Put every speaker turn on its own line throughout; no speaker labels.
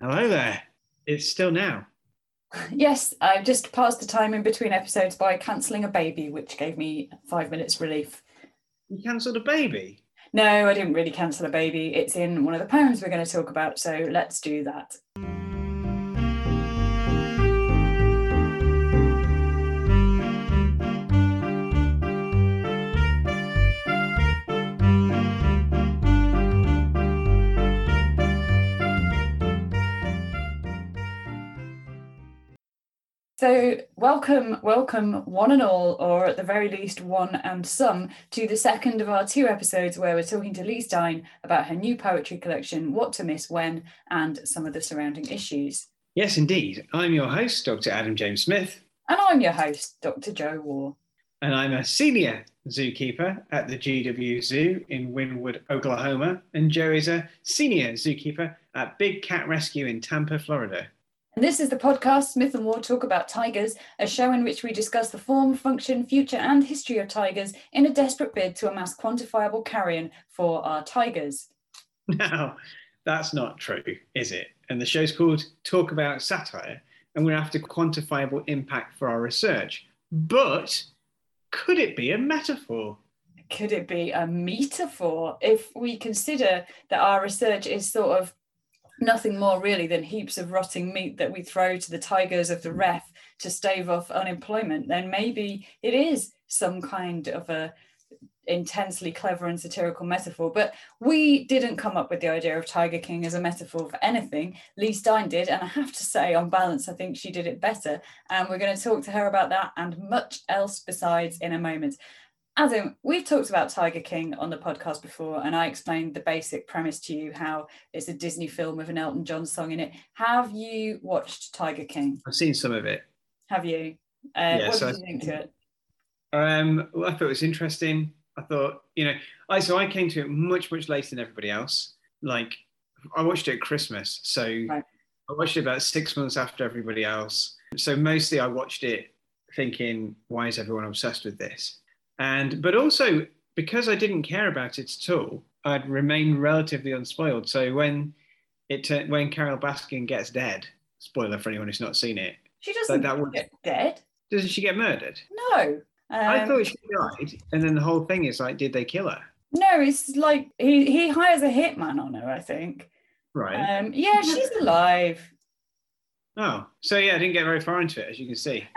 Hello there. It's still now.
Yes, I just passed the time in between episodes by cancelling a baby, which gave me five minutes relief.
You cancelled a baby?
No, I didn't really cancel a baby. It's in one of the poems we're going to talk about, so let's do that. So, welcome, welcome, one and all, or at the very least, one and some, to the second of our two episodes where we're talking to Leigh Stein about her new poetry collection, What to Miss When, and some of the surrounding issues.
Yes, indeed. I'm your host, Dr. Adam James Smith.
And I'm your host, Dr. Joe Ward.
And I'm a senior zookeeper at the GW Zoo in Wynnewood, Oklahoma. And Joe is a senior zookeeper at Big Cat Rescue in Tampa, Florida.
And this is the podcast Smith and Ward Talk About Tigers, a show in which we discuss the form, function, future, and history of tigers in a desperate bid to amass quantifiable carrion for our tigers.
Now, that's not true, is it? And the show's called Talk About Satire, and we're after quantifiable impact for our research. But could it be a metaphor?
Could it be a metaphor if we consider that our research is sort of nothing more really than heaps of rotting meat that we throw to the tigers of the ref to stave off unemployment, then maybe it is some kind of a intensely clever and satirical metaphor. But we didn't come up with the idea of Tiger King as a metaphor for anything. Leigh Stein did, and I have to say, on balance, I think she did it better. And we're going to talk to her about that and much else besides in a moment. Adam, we've talked about Tiger King on the podcast before, and I explained the basic premise to you how it's a Disney film with an Elton John song in it. Have you watched Tiger King?
I've seen some of it.
Have you? Uh,
Yes,
what
I-
did you think to it?
Um, well, I thought it was interesting. I thought, you know, I so I came to it much much later than everybody else. Like, I watched it at Christmas, so
Right.
I watched it about six months after everybody else. So mostly I watched it thinking, why is everyone obsessed with this? And but also because I didn't care about it at all, I'd remained relatively unspoiled. So when it when Carole Baskin gets dead, spoiler for anyone who's not seen it,
She doesn't
that was-
get dead.
doesn't she get murdered?
No.
I
Um,
thought she died, and then the whole thing is like, did they kill her?
no, it's like he, he hires a hitman on her, I think.
Right.
Um, yeah, she's alive.
oh, so yeah, I didn't get very far into it, as you can see.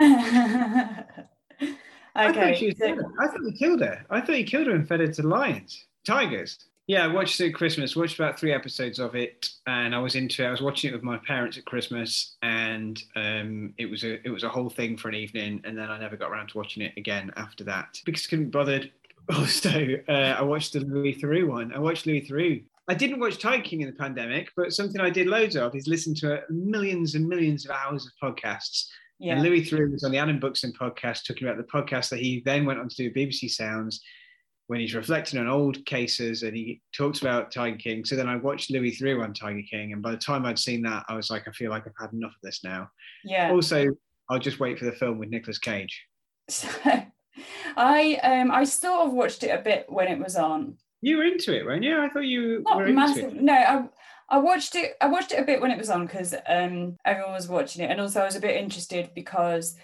okay.
I thought she was dead. I thought he killed her. I thought he killed her and fed her to lions, tigers. Yeah, I watched it at Christmas. Watched about three episodes of it, and I was into it. I was watching it with my parents at Christmas, and um, it was a it was a whole thing for an evening. And then I never got around to watching it again after that because I couldn't be bothered. Also, uh, I watched the Louis Theroux one. I watched Louis Theroux. I didn't watch Tiger King in the pandemic, but something I did loads of is listen to millions and millions of hours of podcasts
yeah.
and Louis Theroux was on the Adam Buxton podcast talking about the podcast that he then went on to do BBC Sounds when he's reflecting on old cases and he talks about Tiger King. So then I watched Louis Theroux on Tiger King. And by the time I'd seen that, I was like, I feel like I've had enough of this now.
yeah.
Also, I'll just wait for the film with Nicolas Cage.
So, I um I sort of watched it a bit when it was on.
You were into it, weren't you? I thought you were
Not
into
massive.
it.
No, I I watched it. I watched it a bit when it was on because um everyone was watching it, and also I was a bit interested because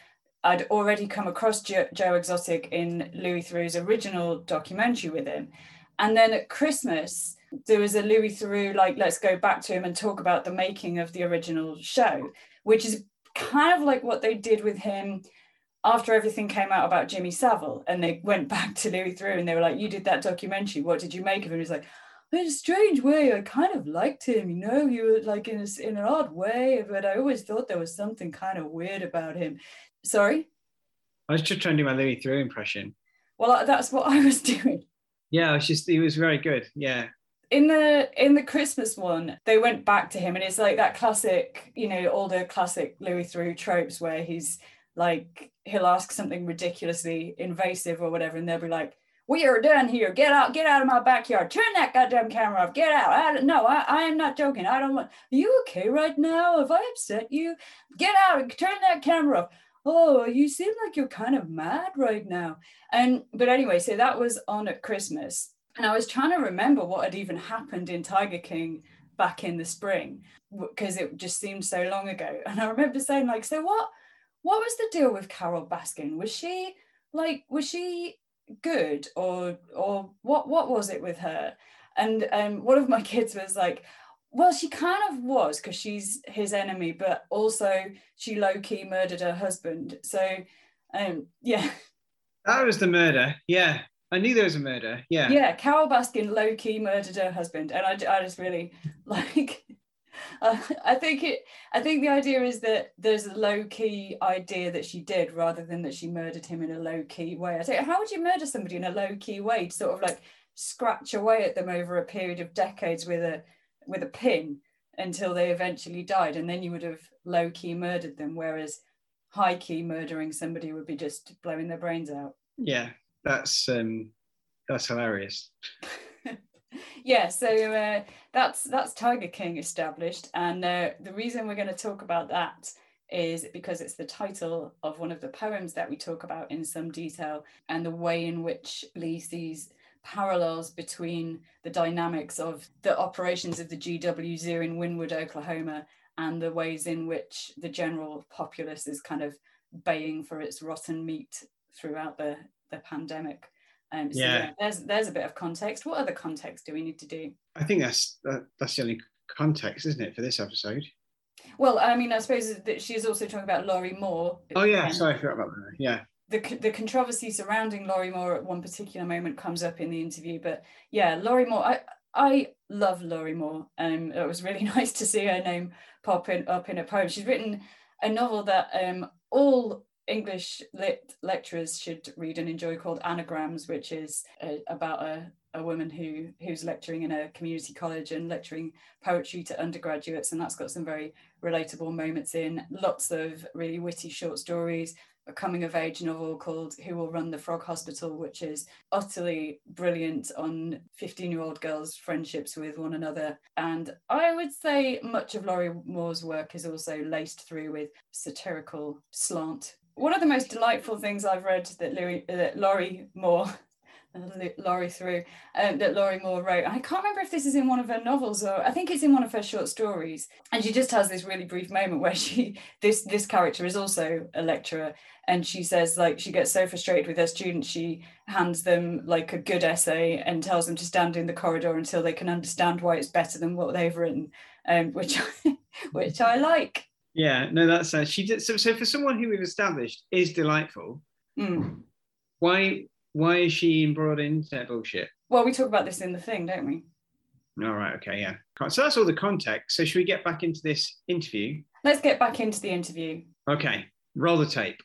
I'd already come across Joe, Joe Exotic in Louis Theroux's original documentary with him, and then at Christmas there was a Louis Theroux like let's go back to him and talk about the making of the original show, which is kind of like what they did with him after everything came out about Jimmy Savile and they went back to Louis Theroux and they were like, You did that documentary, what did you make of him? He's like, In a strange way, I kind of liked him, you know, you were like in, a, in an odd way, but I always thought there was something kind of weird about him. Sorry?
I was just trying to do my Louis Theroux impression.
Well, uh, that's what I was doing.
Yeah, it's just, he was very good. Yeah.
in the in the Christmas one, they went back to him, and it's like that classic, you know, all the classic Louis Theroux tropes where he's like he'll ask something ridiculously invasive or whatever, and they'll be like, "We are done here. Get out! Get out of my backyard! Turn that goddamn camera off! Get out! I, no, I, I am not joking. I don't want. Are you okay right now? Have I upset you? Get out! And turn that camera off." Oh, you seem like you're kind of mad right now. And but anyway, so that was on at Christmas. And I was trying to remember what had even happened in Tiger King back in the spring because it just seemed so long ago. And I remember saying, like, so what what was the deal with Carole Baskin? Was she like was she good or or what what was it with her? And um, one of my kids was like, well, she kind of was because she's his enemy, but also she low key murdered her husband. So, um, yeah.
That was the murder. Yeah. I knew there was a murder. Yeah.
Yeah. carole Baskin low key murdered her husband. And I, I just really like, uh, I think it, I think the idea is that there's a low key idea that she did rather than that she murdered him in a low key way. I think, how would you murder somebody in a low key way? To sort of like scratch away at them over a period of decades with a, with a pin until they eventually died and then you would have low key murdered them whereas high key murdering somebody would be just blowing their brains out
yeah that's um that's hilarious
yeah so uh, that's that's tiger king established and uh, the reason we're going to talk about that is because it's the title of one of the poems that we talk about in some detail and the way in which Leigh sees parallels between the dynamics of the operations of the GW Zoo in Wynnewood, Oklahoma, and the ways in which the general populace is kind of baying for its rotten meat throughout the, the pandemic. Um, so yeah. yeah. there's there's a bit of context. What other context do we need to do?
I think that's that, that's the only context, isn't it, for this episode?
Well, I mean, I suppose that she's also talking about Lorrie Moore.
Oh yeah, sorry, I forgot about that. Yeah,
the, the controversy surrounding Lorrie Moore at one particular moment comes up in the interview. But yeah, Lorrie Moore, I, I love Lorrie Moore. Um, it was really nice to see her name pop in, up in a poem. She's written a novel that um, all English lit lecturers should read and enjoy called Anagrams, which is about a, a woman who who's lecturing in a community college and lecturing poetry to undergraduates. And that's got some very relatable moments in, lots of really witty short stories, a coming of age novel called Who Will Run the Frog Hospital, which is utterly brilliant on 15 year old girls' friendships with one another. And I would say much of Lorrie Moore's work is also laced through with satirical slant. One of the most delightful things I've read that, Louis, that Lorrie Moore Lorrie through um, that Lorrie Moore wrote. I can't remember if this is in one of her novels or I think it's in one of her short stories. And she just has this really brief moment where she this this character is also a lecturer and she says like she gets so frustrated with her students she hands them like a good essay and tells them to stand in the corridor until they can understand why it's better than what they've written, um, which I, which I like.
Yeah, no, that's uh, she did. So, so for someone who we've established is delightful, mm. why why is she brought into that bullshit?
Well, we talk about this in the thing, don't we?
All right. Okay. Yeah. So that's all the context. So should we get back into this interview?
Let's get back into the interview.
Okay. Roll the tape.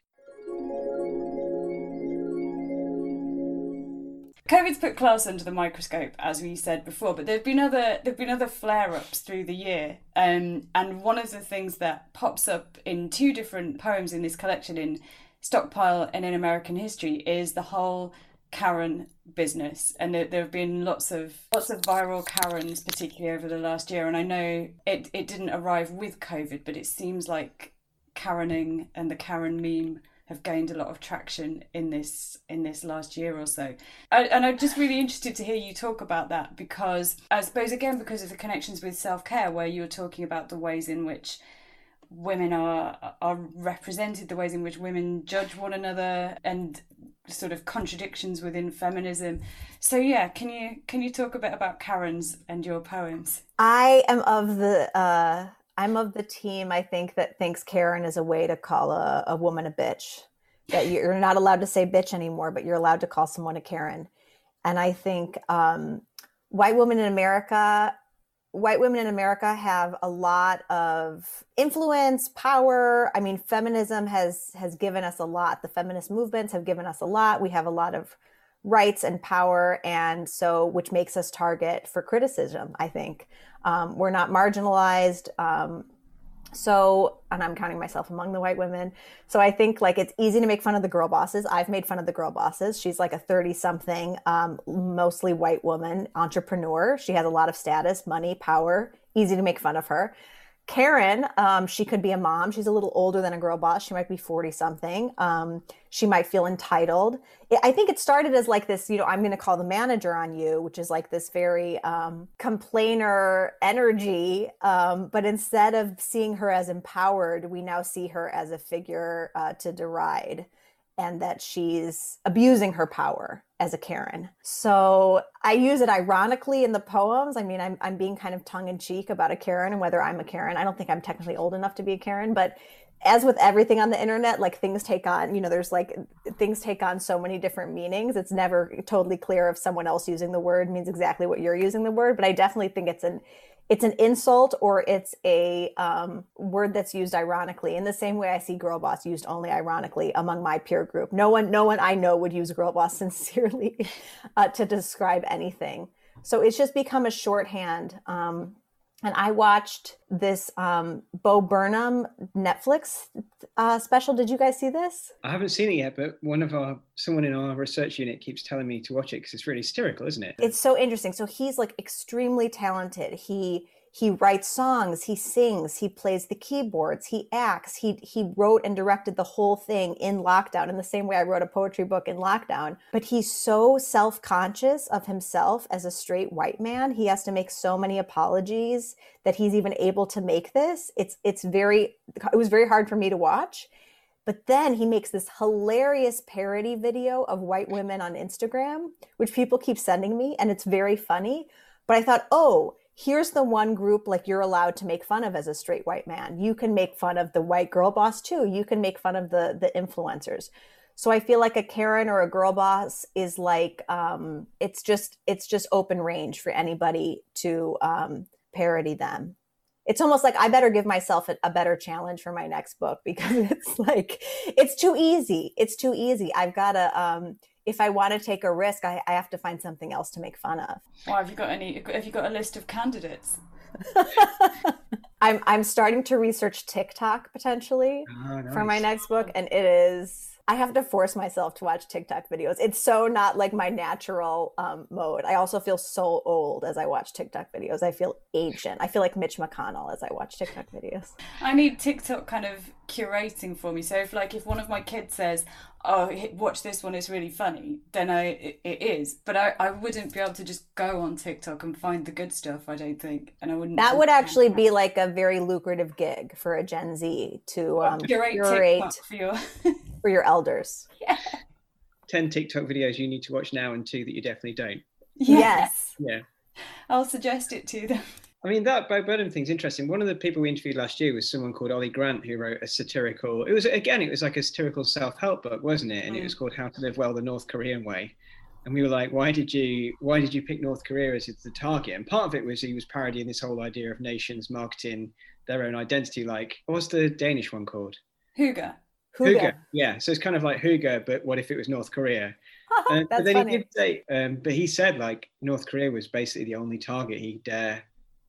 COVID's put class under the microscope, as we said before, but there've been other there've been other flare-ups through the year, um, and one of the things that pops up in two different poems in this collection, in Stockpile and in American History, is the whole Karen business, and there, there have been lots of lots of viral Karens, particularly over the last year. And I know it it didn't arrive with COVID, but it seems like Karening and the Karen meme have gained a lot of traction in this in this last year or so. I, and I'm just really interested to hear you talk about that because I suppose again because of the connections with self care, where you're talking about the ways in which women are are represented, the ways in which women judge one another, and sort of contradictions within feminism. So yeah, can you can you talk a bit about Karen's and your poems?
I am of the uh I'm of the team, I think, that thinks Karen is a way to call a, a woman a bitch. That you're not allowed to say bitch anymore, but you're allowed to call someone a Karen. And I think um, white women in America, white women in America have a lot of influence, power. I mean, feminism has has given us a lot. The feminist movements have given us a lot. We have a lot of rights and power, and so which makes us target for criticism. I think um, we're not marginalized. Um, so, and I'm counting myself among the white women. So I think like it's easy to make fun of the girl bosses. I've made fun of the girl bosses. She's like a 30 something, um, mostly white woman entrepreneur. She has a lot of status, money, power, easy to make fun of her. Karen, um, she could be a mom. She's a little older than a girl boss. She might be 40 something. Um, she might feel entitled. I think it started as like this, you know, I'm going to call the manager on you, which is like this very um, complainer energy. Um, but instead of seeing her as empowered, we now see her as a figure uh, to deride and that she's abusing her power as a Karen. So I use it ironically in the poems. I mean, I'm, I'm being kind of tongue in cheek about a Karen and whether I'm a Karen. I don't think I'm technically old enough to be a Karen, but as with everything on the internet, like things take on, you know, there's like things take on so many different meanings. It's never totally clear if someone else using the word means exactly what you're using the word, but I definitely think it's an it's an insult or it's a um, word that's used ironically. In the same way i see girl boss used only ironically among my peer group. No one no one i know would use girl boss sincerely uh, to describe anything. So it's just become a shorthand um, and I watched this um, Bo Burnham Netflix uh, special. Did you guys see this?
I haven't seen it yet, but one of our someone in our research unit keeps telling me to watch it because it's really hysterical, isn't it?
It's so interesting. So he's like extremely talented. He he writes songs he sings he plays the keyboards he acts he he wrote and directed the whole thing in lockdown in the same way i wrote a poetry book in lockdown. But he's so self-conscious of himself as a straight white man he has to make so many apologies that he's even able to make this. It's it's very it was very hard for me to watch. But then he makes this hilarious parody video of white women on Instagram, which people keep sending me, and it's very funny. But I thought, oh, here's the one group like you're allowed to make fun of as a straight white man. You can make fun of the white girl boss too. You can make fun of the the influencers. So I feel like a Karen or a girl boss is like um, it's just it's just open range for anybody to um, parody them. It's almost like I better give myself a, a better challenge for my next book because it's like it's too easy. It's too easy. I've got to um, if I want to take a risk, I, I have to find something else to make fun of.
Well, have you got any? Have you got a list of candidates?
I'm I'm starting to research TikTok potentially oh, nice. for my next book, and it is I have to force myself to watch TikTok videos. It's so not like my natural um, mode. I also feel so old as I watch TikTok videos. I feel ancient. I feel like Mitch McConnell as I watch TikTok videos.
I need TikTok kind of curating for me. So if like if one of my kids says, "Oh, watch this one, it's really funny," then I it, it is. But I I wouldn't be able to just go on TikTok and find the good stuff. I don't think, and I wouldn't.
That would actually be like a very lucrative gig for a Gen Z to um, curate, curate for your for your elders.
Yeah.
10 TikTok videos you need to watch now and two that you definitely don't.
Yes.
Yeah.
I'll suggest it to them.
I mean, that Bo Burnham thing's interesting. One of the people we interviewed last year was someone called Ollie Grant, who wrote a satirical, it was, again, it was like a satirical self help book, wasn't it? And mm. it was called How to Live Well the North Korean Way. And we were like, why did you why did you pick North Korea as the target? And part of it was he was parodying this whole idea of nations marketing their own identity. Like, what's the Danish one called?
Hygge.
Hygge. Yeah, so it's kind of like Hygge, but what if it was North Korea? uh, but then funny. he did say, um, but he said like North Korea was basically the only target he dare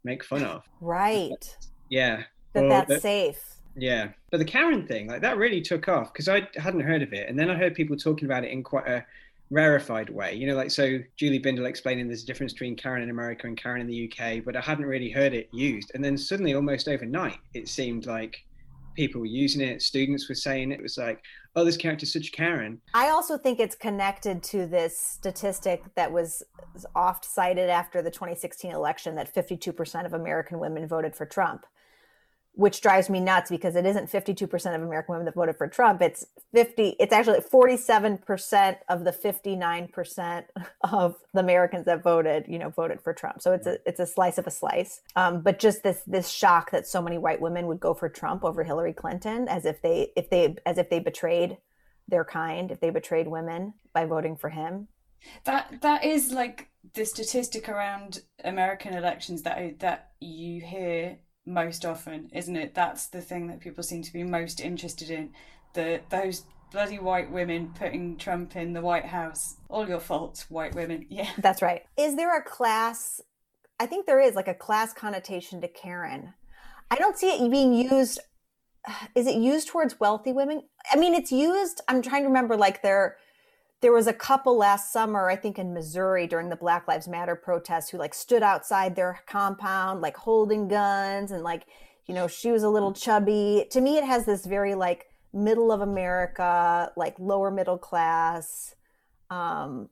make fun of.
Right.
Yeah.
That that's but, safe.
Yeah, but the Karen thing, like that, really took off because I hadn't heard of it, and then I heard people talking about it in quite a rarefied way. You know, like so Julie Bindel explaining there's a difference between Karen in America and Karen in the UK, but I hadn't really heard it used. And then suddenly, almost overnight, it seemed like people were using it, students were saying it was like, oh, this character's such Karen.
I also think it's connected to this statistic that was oft cited after the 2016 election that 52% of American women voted for Trump which drives me nuts because it isn't 52% of American women that voted for Trump. It's 50, it's actually 47% of the 59% of the Americans that voted, you know, voted for Trump. So it's a, it's a slice of a slice. Um, but just this, this shock that so many white women would go for Trump over Hillary Clinton as if they, if they, as if they betrayed their kind, if they betrayed women by voting for him.
That, that is like the statistic around American elections that, that you hear most often, isn't it? That's the thing that people seem to be most interested in. The those bloody white women putting Trump in the White House. All your faults, white women. Yeah.
That's right. Is there a class I think there is like a class connotation to Karen. I don't see it being used is it used towards wealthy women? I mean, it's used I'm trying to remember like there there was a couple last summer i think in missouri during the black lives matter protests who like stood outside their compound like holding guns and like you know, she was a little chubby. To me, it has this very like middle of America, like lower middle class um,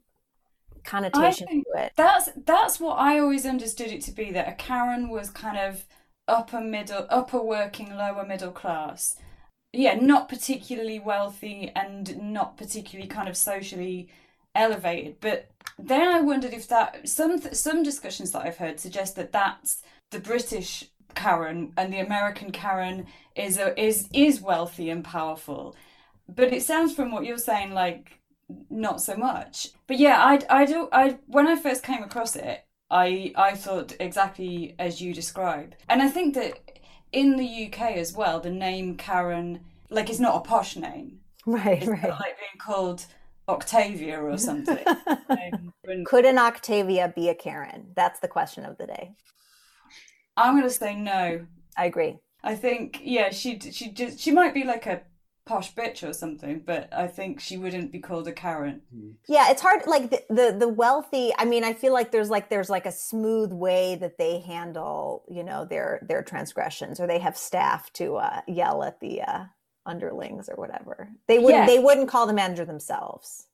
connotation to it.
That's that's what I always understood it to be. That a Karen was kind of upper middle, upper working, lower middle class. Yeah, not particularly wealthy and not particularly kind of socially elevated. But then I wondered if that some some discussions that I've heard suggest that that's the British Karen and the American Karen is a, is is wealthy and powerful. But it sounds from what you're saying like not so much. But yeah, I I do I when I first came across it, I I thought exactly as you describe. And I think that in the UK as well, the name Karen like it's not a posh name.
Right,
it's
right.
like being called Octavia or something. um,
Could an Octavia be a Karen? That's the question of the day.
I'm going to say no.
I agree.
I think yeah, she she just she might be like a posh bitch or something, but I think she wouldn't be called a Karen.
Yeah, it's hard. Like the, the the wealthy. I mean, I feel like there's like there's like a smooth way that they handle, you know, their their transgressions, or they have staff to uh, yell at the uh, underlings or whatever. They wouldn't
Yeah.
they wouldn't call the manager themselves.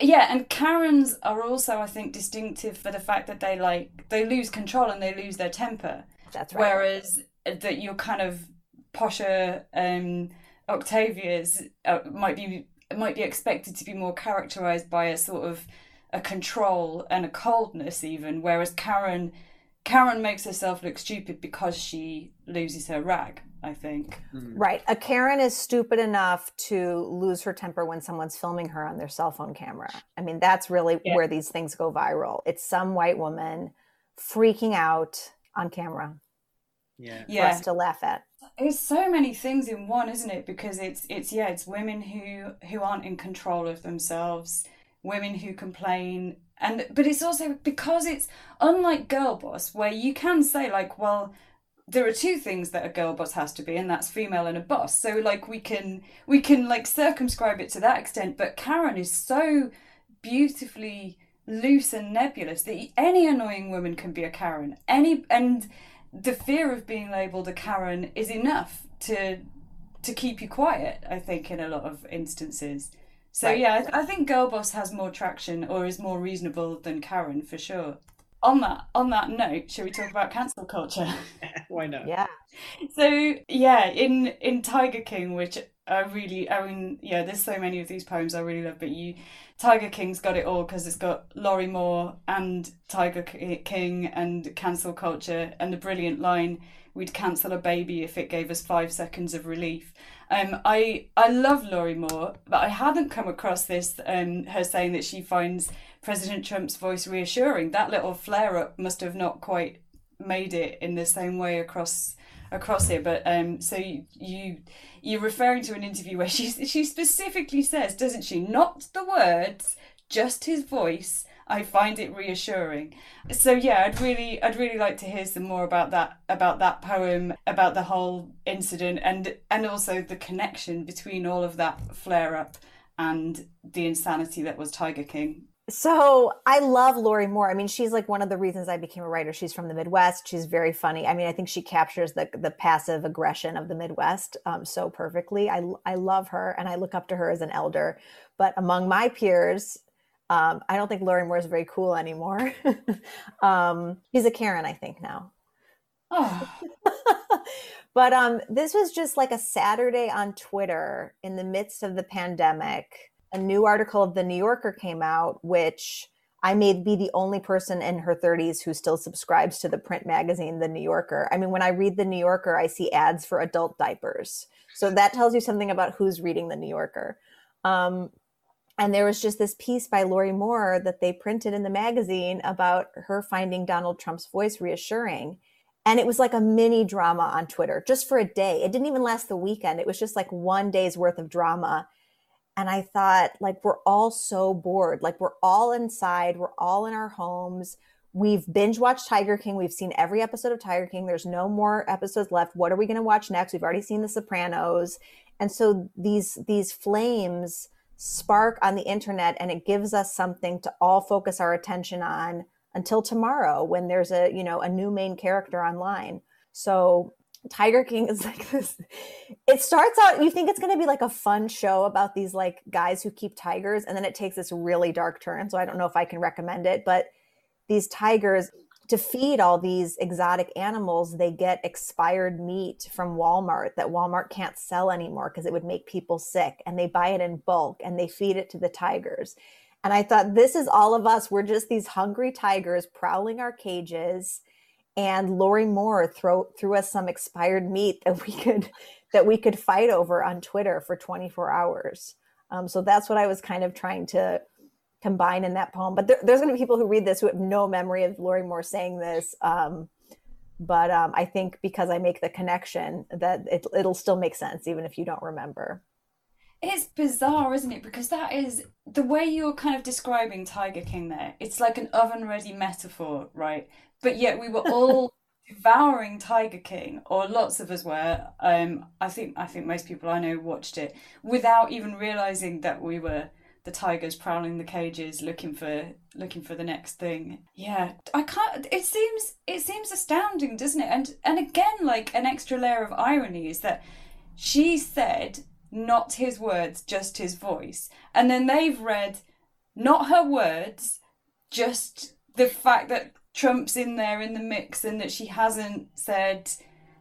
Yeah, and Karens are also, I think, distinctive for the fact that they like they lose control and they lose their temper.
That's right.
Whereas that your kind of posher um, Octavia's uh, might be might be expected to be more characterized by a sort of a control and a coldness even. Whereas Karen Karen makes herself look stupid because she loses her rag. I think.
Right. A Karen is stupid enough to lose her temper when someone's filming her on their cell phone camera. I mean, that's really
Yeah.
where these things go viral. It's some white woman freaking out on camera
Yeah.
for
Yeah.
us to laugh at.
It's so many things in one isn't it? Because it's it's yeah it's women who who aren't in control of themselves women who complain and but it's also because it's unlike girl boss where you can say like well there are two things that a girl boss has to be and that's female and a boss. So like we can we can like circumscribe it to that extent but karen is so beautifully loose and nebulous that any annoying woman can be a karen. Any and the fear of being labeled a Karen is enough to to keep you quiet. I think in a lot of instances. So
Right.
yeah, I, I think Girl Boss has more traction or is more reasonable than Karen for sure. On that on that note, should we talk about cancel culture?
Why not?
Yeah.
So yeah, in in Tiger King, which I really, I mean, yeah, there's so many of these poems I really love, but you, Tiger King's got it all because it's got Lorrie Moore and Tiger King and cancel culture and the brilliant line, "We'd cancel a baby if it gave us five seconds of relief." Um, I I love Lorrie Moore, but I hadn't come across this. Um, her saying that she finds President Trump's voice reassuring. That little flare up must have not quite made it in the same way across across here but um so you, you you're referring to an interview where she she specifically says doesn't she? Not the words just his voice. I find it reassuring. So yeah I'd really I'd really like to hear some more about that about that poem about the whole incident and and also the connection between all of that flare up and the insanity that was Tiger King
So I love Lorrie Moore. I mean, she's like one of the reasons I became a writer. She's from the Midwest. She's very funny. I mean, I think she captures the the passive aggression of the Midwest um, so perfectly. I I love her, and I look up to her as an elder. But among my peers, um, I don't think Lorrie Moore is very cool anymore. um, she's a Karen, I think now.
oh
but um, this was just like a Saturday on Twitter in the midst of the pandemic. A new article of the New Yorker came out, which I may be the only person in her 30s who still subscribes to the print magazine, The New Yorker. I mean, when I read The New Yorker, I see ads for adult diapers. So that tells you something about who's reading The New Yorker. Um, and there was just this piece by Lorrie Moore that they printed in the magazine about her finding Donald Trump's voice reassuring. And it was like a mini drama on Twitter just for a day. It didn't even last the weekend. It was just like one day's worth of drama. And I thought, like, we're all so bored. Like, we're all inside, we're all in our homes. We've binge watched Tiger King. We've seen every episode of Tiger King. There's no more episodes left. What are we going to watch next? We've already seen The Sopranos. And so these these flames spark on the internet and it gives us something to all focus our attention on until tomorrow when there's a, you know, a new main character online. So Tiger King is like this. It starts out, you think it's going to be like a fun show about these like guys who keep tigers, and then it takes this really dark turn. So I don't know if I can recommend it, but these tigers, to feed all these exotic animals, they get expired meat from Walmart that Walmart can't sell anymore because it would make people sick. And they buy it in bulk and they feed it to the tigers. And I thought, this is all of us. We're just these hungry tigers prowling our cages. And Lorrie Moore throw, threw us some expired meat that we could that we could fight over on Twitter for 24 hours. Um, so that's what I was kind of trying to combine in that poem. But there, there's going to be people who read this who have no memory of Lorrie Moore saying this. Um, but um, I think because I make the connection that it, it'll still make sense even if you don't remember.
It's bizarre, isn't it? Because that is the way you're kind of describing Tiger King there. It's like an oven ready metaphor, right? But yet we were all devouring Tiger King, or lots of us were. Um, I think I think most people I know watched it without even realizing that we were the tigers prowling the cages looking for looking for the next thing. Yeah i can't it seems it seems astounding doesn't it? And and again like an extra layer of irony is that she said not his words just his voice. And then they've read not her words just the fact that trump's in there in the mix and that she hasn't said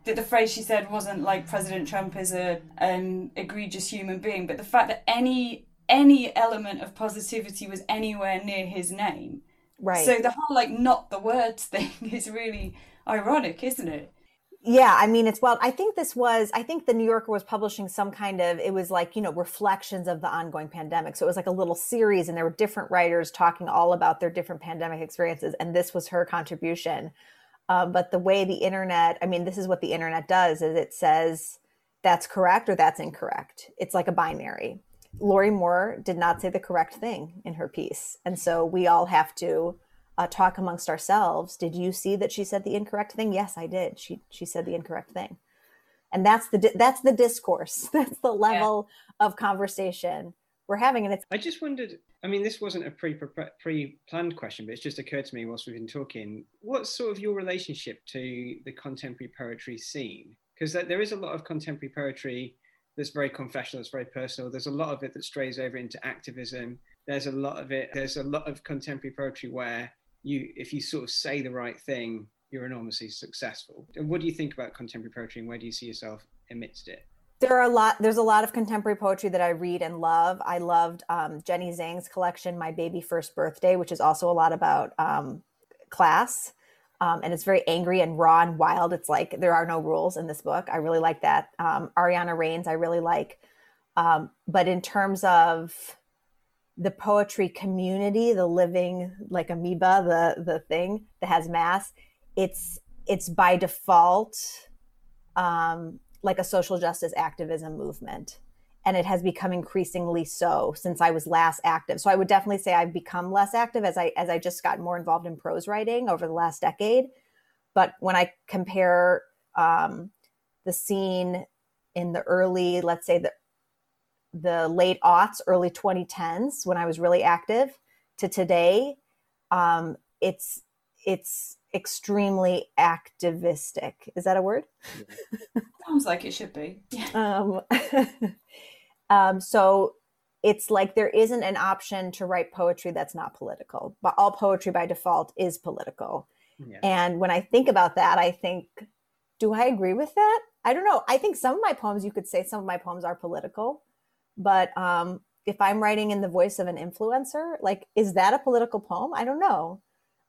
that the phrase she said wasn't like President Trump is a an egregious human being, but the fact that any any element of positivity was anywhere near his name.
Right.
So the whole like not the words thing is really ironic, isn't it?
Yeah, I mean it's well. I think this was. I think the New Yorker was publishing some kind of. It was like you know reflections of the ongoing pandemic. So it was like a little series, and there were different writers talking all about their different pandemic experiences, and this was her contribution. Um, but the way the internet, I mean, this is what the internet does: is it says that's correct or that's incorrect. It's like a binary. Lorrie Moore did not say the correct thing in her piece. And so we all have to uh, talk amongst ourselves. Did you see that she said the incorrect thing? Yes, I did. She she said the incorrect thing. And that's the that's the discourse. That's the level yeah. of conversation we're having and it's
I just wondered I mean this wasn't a pre pre planned question but it's just occurred to me whilst we've been talking what's sort of your relationship to the contemporary poetry scene because there is a lot of contemporary poetry that's very confessional, that's very personal. There's a lot of it that strays over into activism. There's a lot of it, there's a lot of contemporary poetry where you, if you sort of say the right thing, you're enormously successful. And what do you think about contemporary poetry and where do you see yourself amidst it?
There are a lot. There's a lot of contemporary poetry that I read and love. I loved um, Jenny Zhang's collection, "My Baby First Birthday," which is also a lot about um, class um, and it's very angry and raw and wild. It's like there are no rules in this book. I really like that. Um, Ariana Reines, I really like. Um, but in terms of the poetry community, the living like amoeba, the the thing that has mass, it's it's by default um, like a social justice activism movement and it has become increasingly so since I was last active. So I would definitely say I've become less active as I as I just got more involved in prose writing over the last decade. But when I compare um, the scene in the early, let's say the the late aughts, early 2010s, when I was really active, to today, um, it's it's extremely activistic. Is that a word?
Sounds like it should be.
um, Um, so it's like there isn't an option to write poetry that's not political, but all poetry by default is political. Yeah. And when I think about that, I think, do I agree with that? I don't know. I think some of my poems, you could say some of my poems are political, but um, if I'm writing in the voice of an influencer, like, is that a political poem? I don't know.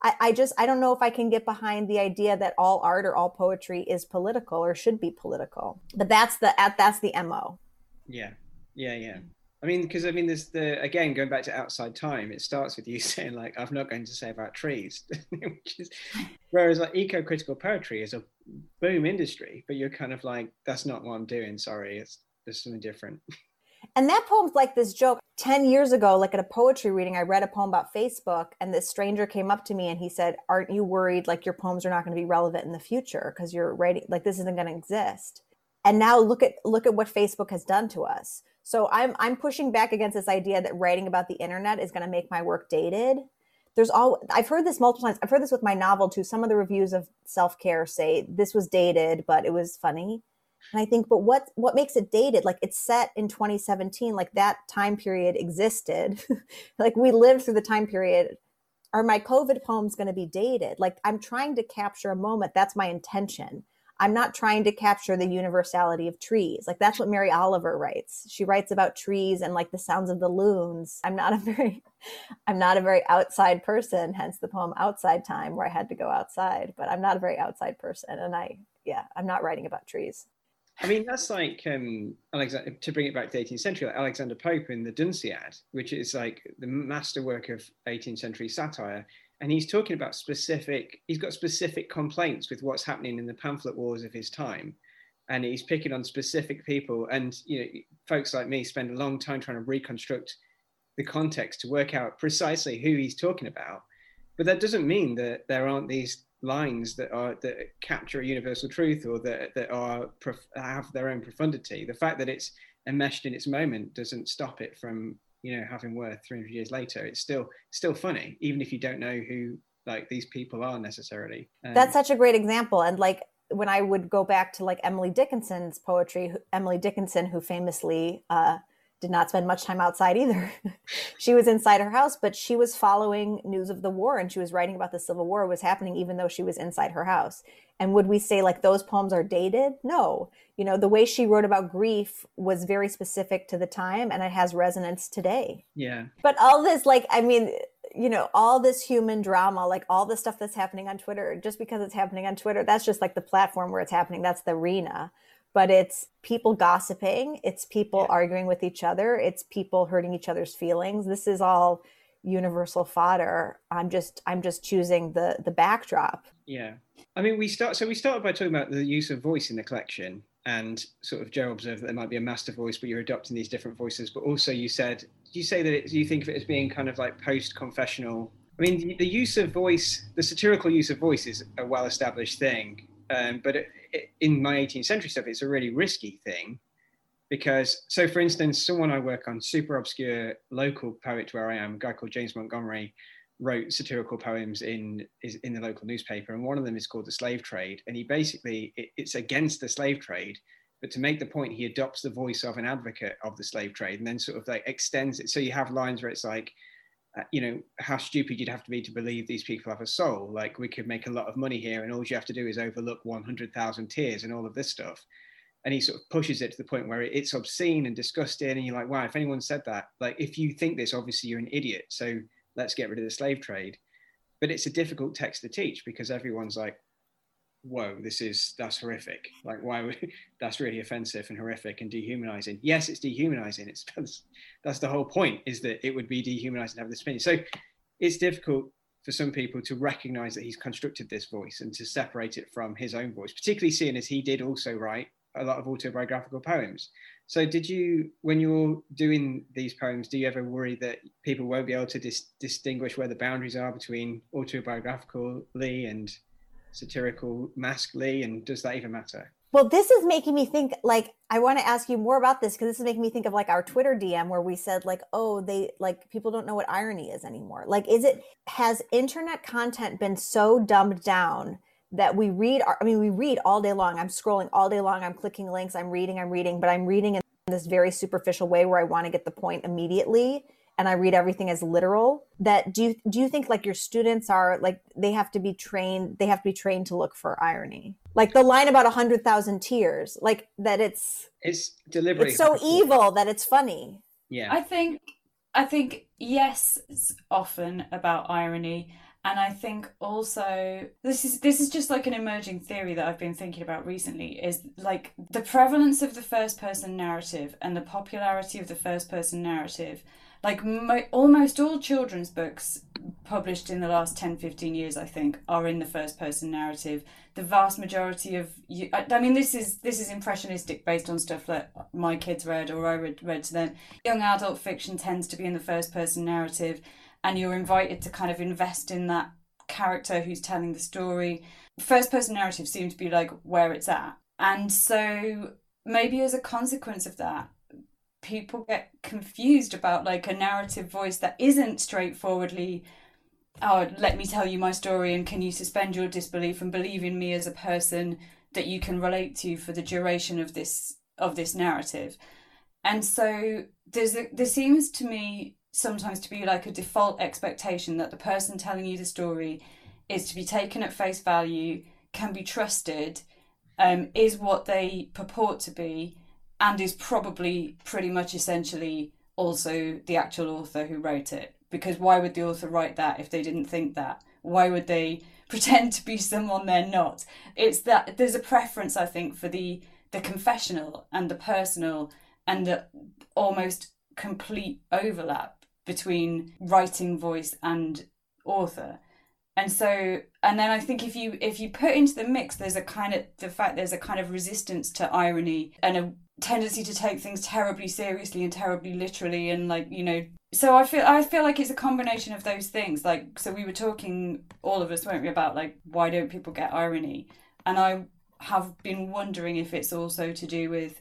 I, I just, I don't know if I can get behind the idea that all art or all poetry is political or should be political. But that's the, that's the MO.
Yeah. Yeah, yeah. I mean, because I mean, there's the again going back to outside time. It starts with you saying like, "I'm not going to say about trees," which is whereas like eco-critical poetry is a boom industry, but you're kind of like, "That's not what I'm doing." Sorry, it's there's something different.
And that poem's like this joke. 10 years ago, like at a poetry reading, I read a poem about Facebook, and this stranger came up to me and he said, Aren't you worried like your poems are not going to be relevant in the future because you're writing, like this isn't going to exist? And now look at look at what Facebook has done to us. So I'm I'm pushing back against this idea that writing about the internet is going to make my work dated there's all I've heard this multiple times. I've heard this with my novel too. Some of the reviews of self care say this was dated, but it was funny. And I think, but what what makes it dated? Like it's set in 2017. Like that time period existed. like we lived through the time period. Are my COVID poems going to be dated? Like I'm trying to capture a moment. That's my intention. I'm not trying to capture the universality of trees. Like that's what Mary Oliver writes. She writes about trees and like the sounds of the loons. I'm not a very I'm not a very outside person, hence the poem Outside Time where I had to go outside, but I'm not a very outside person and I yeah, I'm not writing about trees.
I mean, that's like um, Alexander, to bring it back to the 18th century, like Alexander Pope in the Dunciad, which is like the masterwork of 18th century satire and he's talking about specific he's got specific complaints with what's happening in the pamphlet wars of his time and he's picking on specific people and you know folks like me spend a long time trying to reconstruct the context to work out precisely who he's talking about. But that doesn't mean that there aren't these lines that are that capture a universal truth or that that are have their own profundity. The fact that it's enmeshed in its moment doesn't stop it from you know having worth 300 years later. It's still still funny even if you don't know who like these people are necessarily.
Um, that's such a great example. And like when i would go back to like emily dickinson's poetry emily dickinson who famously uh, did not spend much time outside either. she was inside her house, but she was following news of the war and she was writing about the Civil War was happening even though she was inside her house. And would we say like those poems are dated? No. You know, the way she wrote about grief was very specific to the time and it has resonance today.
Yeah.
But all this, like, I mean, you know, all this human drama, like all the stuff that's happening on Twitter, just because it's happening on Twitter, that's just like the platform where it's happening. That's the arena but it's people gossiping, it's people yeah. arguing with each other, it's people hurting each other's feelings. This is all universal fodder. I'm just I'm just choosing the the backdrop.
Yeah. I mean we start so we started by talking about the use of voice in the collection and sort of Joe observed that there might be a master voice, but you're adopting these different voices. But also you said do you say that it, you think of it as being kind of like post confessional. I mean, the, the, use of voice, the satirical use of voice is a well established thing. Um, but it, in my 18th century stuff, it's a really risky thing because, so for instance, someone I work on, super obscure local poet where I am, a guy called James Montgomery, wrote satirical poems in in the local newspaper, and one of them is called "The Slave Trade." And he basically it, it's against the slave trade, but to make the point, he adopts the voice of an advocate of the slave trade, and then sort of like extends it. So you have lines where it's like, Uh, you know how stupid you'd have to be to believe these people have a soul. Like we could make a lot of money here and all you have to do is overlook 100,000 tears and all of this stuff. And he sort of pushes it to the point where it's obscene and disgusting and you're like wow if anyone said that like if you think this obviously you're an idiot so let's get rid of the slave trade. But it's a difficult text to teach because everyone's like whoa, this is that's horrific. Like, why would that's really offensive and horrific and dehumanizing? Yes, it's dehumanizing. It's that's, that's the whole point is that it would be dehumanizing to have this opinion. So it's difficult for some people to recognize that he's constructed this voice and to separate it from his own voice, particularly seeing as he did also write a lot of autobiographical poems. So, did you, when you're doing these poems, do you ever worry that people won't be able to dis- distinguish where the boundaries are between autobiographically and satirical maskly and does that even matter?
Well this is making me think like i want to ask you more about this because this is making me think of like our twitter dm where we said like oh they like people don't know what irony is anymore. Like is it has internet content been so dumbed down that we read our, i mean we read all day long. I'm scrolling all day long. I'm clicking links. I'm reading i'm reading but i'm reading in this very superficial way where i want to get the point immediately and I read everything as literal. That do you do you think like your students are like they have to be trained? They have to be trained to look for irony. Like the line about a hundred thousand tears, like that. It's
it's deliberate.
It's so evil that it's funny.
Yeah,
I think I think yes, it's often about irony. And I think also this is this is just like an emerging theory that I've been thinking about recently is like the prevalence of the first person narrative and the popularity of the first person narrative like mo- almost all children's books published in the last 10 15 years i think are in the first person narrative. The vast majority of you I, I, mean this is this is impressionistic based on stuff that my kids read or i read, read to them. Young adult fiction tends to be in the first person narrative and you're invited to kind of invest in that character who's telling the story. First person narrative seems to be like where it's at. And so maybe as a consequence of that people get confused about like a narrative voice that isn't straightforwardly oh, let me tell you my story and can you suspend your disbelief and believe in me as a person that you can relate to for the duration of this of this narrative. And so there's a, there seems to me sometimes to be like a default expectation that the person telling you the story is to be taken at face value, can be trusted, um, is what they purport to be, and is probably pretty much essentially also the actual author who wrote it. Because why would the author write that if they didn't think that? Why would they pretend to be someone they're not? It's that there's a preference, I think, for the the confessional and the personal and the almost complete overlap between writing voice and author and so and then i think if you if you put into the mix there's a kind of the fact there's a kind of resistance to irony and a tendency to take things terribly seriously and terribly literally and like you know so i feel i feel like it's a combination of those things like so we were talking all of us weren't we about like why don't people get irony? And i have been wondering if it's also to do with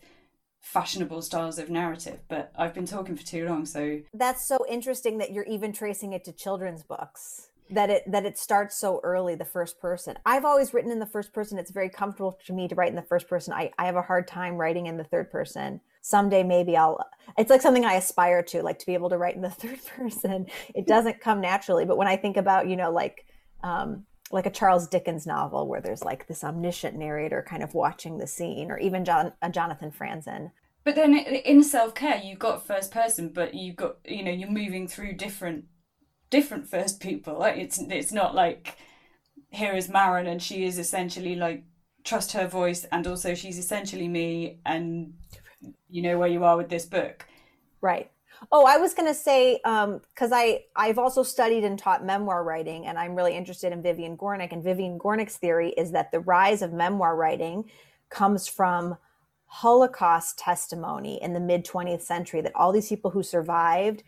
fashionable styles of narrative but i've been talking for too long so
that's so interesting that you're even tracing it to children's books that it that it starts so early the first person. I've always written in the first person. It's very comfortable to me to write in the first person. I, I have a hard time writing in the third person. Someday maybe i'll it's like something i aspire to like to be able to write in the third person. It doesn't come naturally but when i think about you know like um like a charles dickens novel where there's like this omniscient narrator kind of watching the scene or even John, uh, jonathan franzen.
But then in self-care you've got first person but you've got you know you're moving through different different first people. It's it's not like here is Maren and she is essentially like trust her voice and also she's essentially me and you know where you are with this book.
Right. Oh, I was going to say because um, I I've also studied and taught memoir writing, and I'm really interested in Vivian Gornick. And Vivian Gornick's theory is that the rise of memoir writing comes from Holocaust testimony in the mid 20th century. That all these people who survived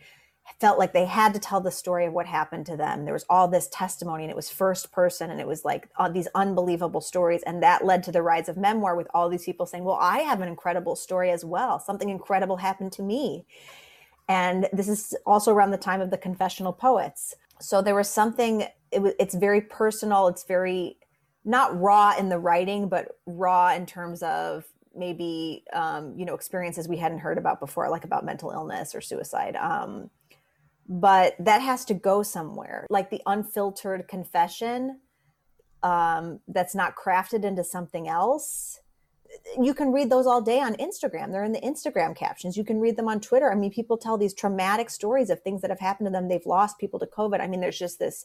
felt like they had to tell the story of what happened to them. There was all this testimony, and it was first person, and it was like all these unbelievable stories. And that led to the rise of memoir with all these people saying, Well, I have an incredible story as well. Something incredible happened to me. And this is also around the time of the confessional poets. So there was something, it it's very personal. It's very not raw in the writing, but raw in terms of maybe um, you know experiences we hadn't heard about before like about mental illness or suicide um, but that has to go somewhere. Like the unfiltered confession um, that's not crafted into something else. You can read those all day on instagram. They're in the instagram captions. You can read them on twitter. I mean people tell these traumatic stories of things that have happened to them. They've lost people to covid. I mean there's just this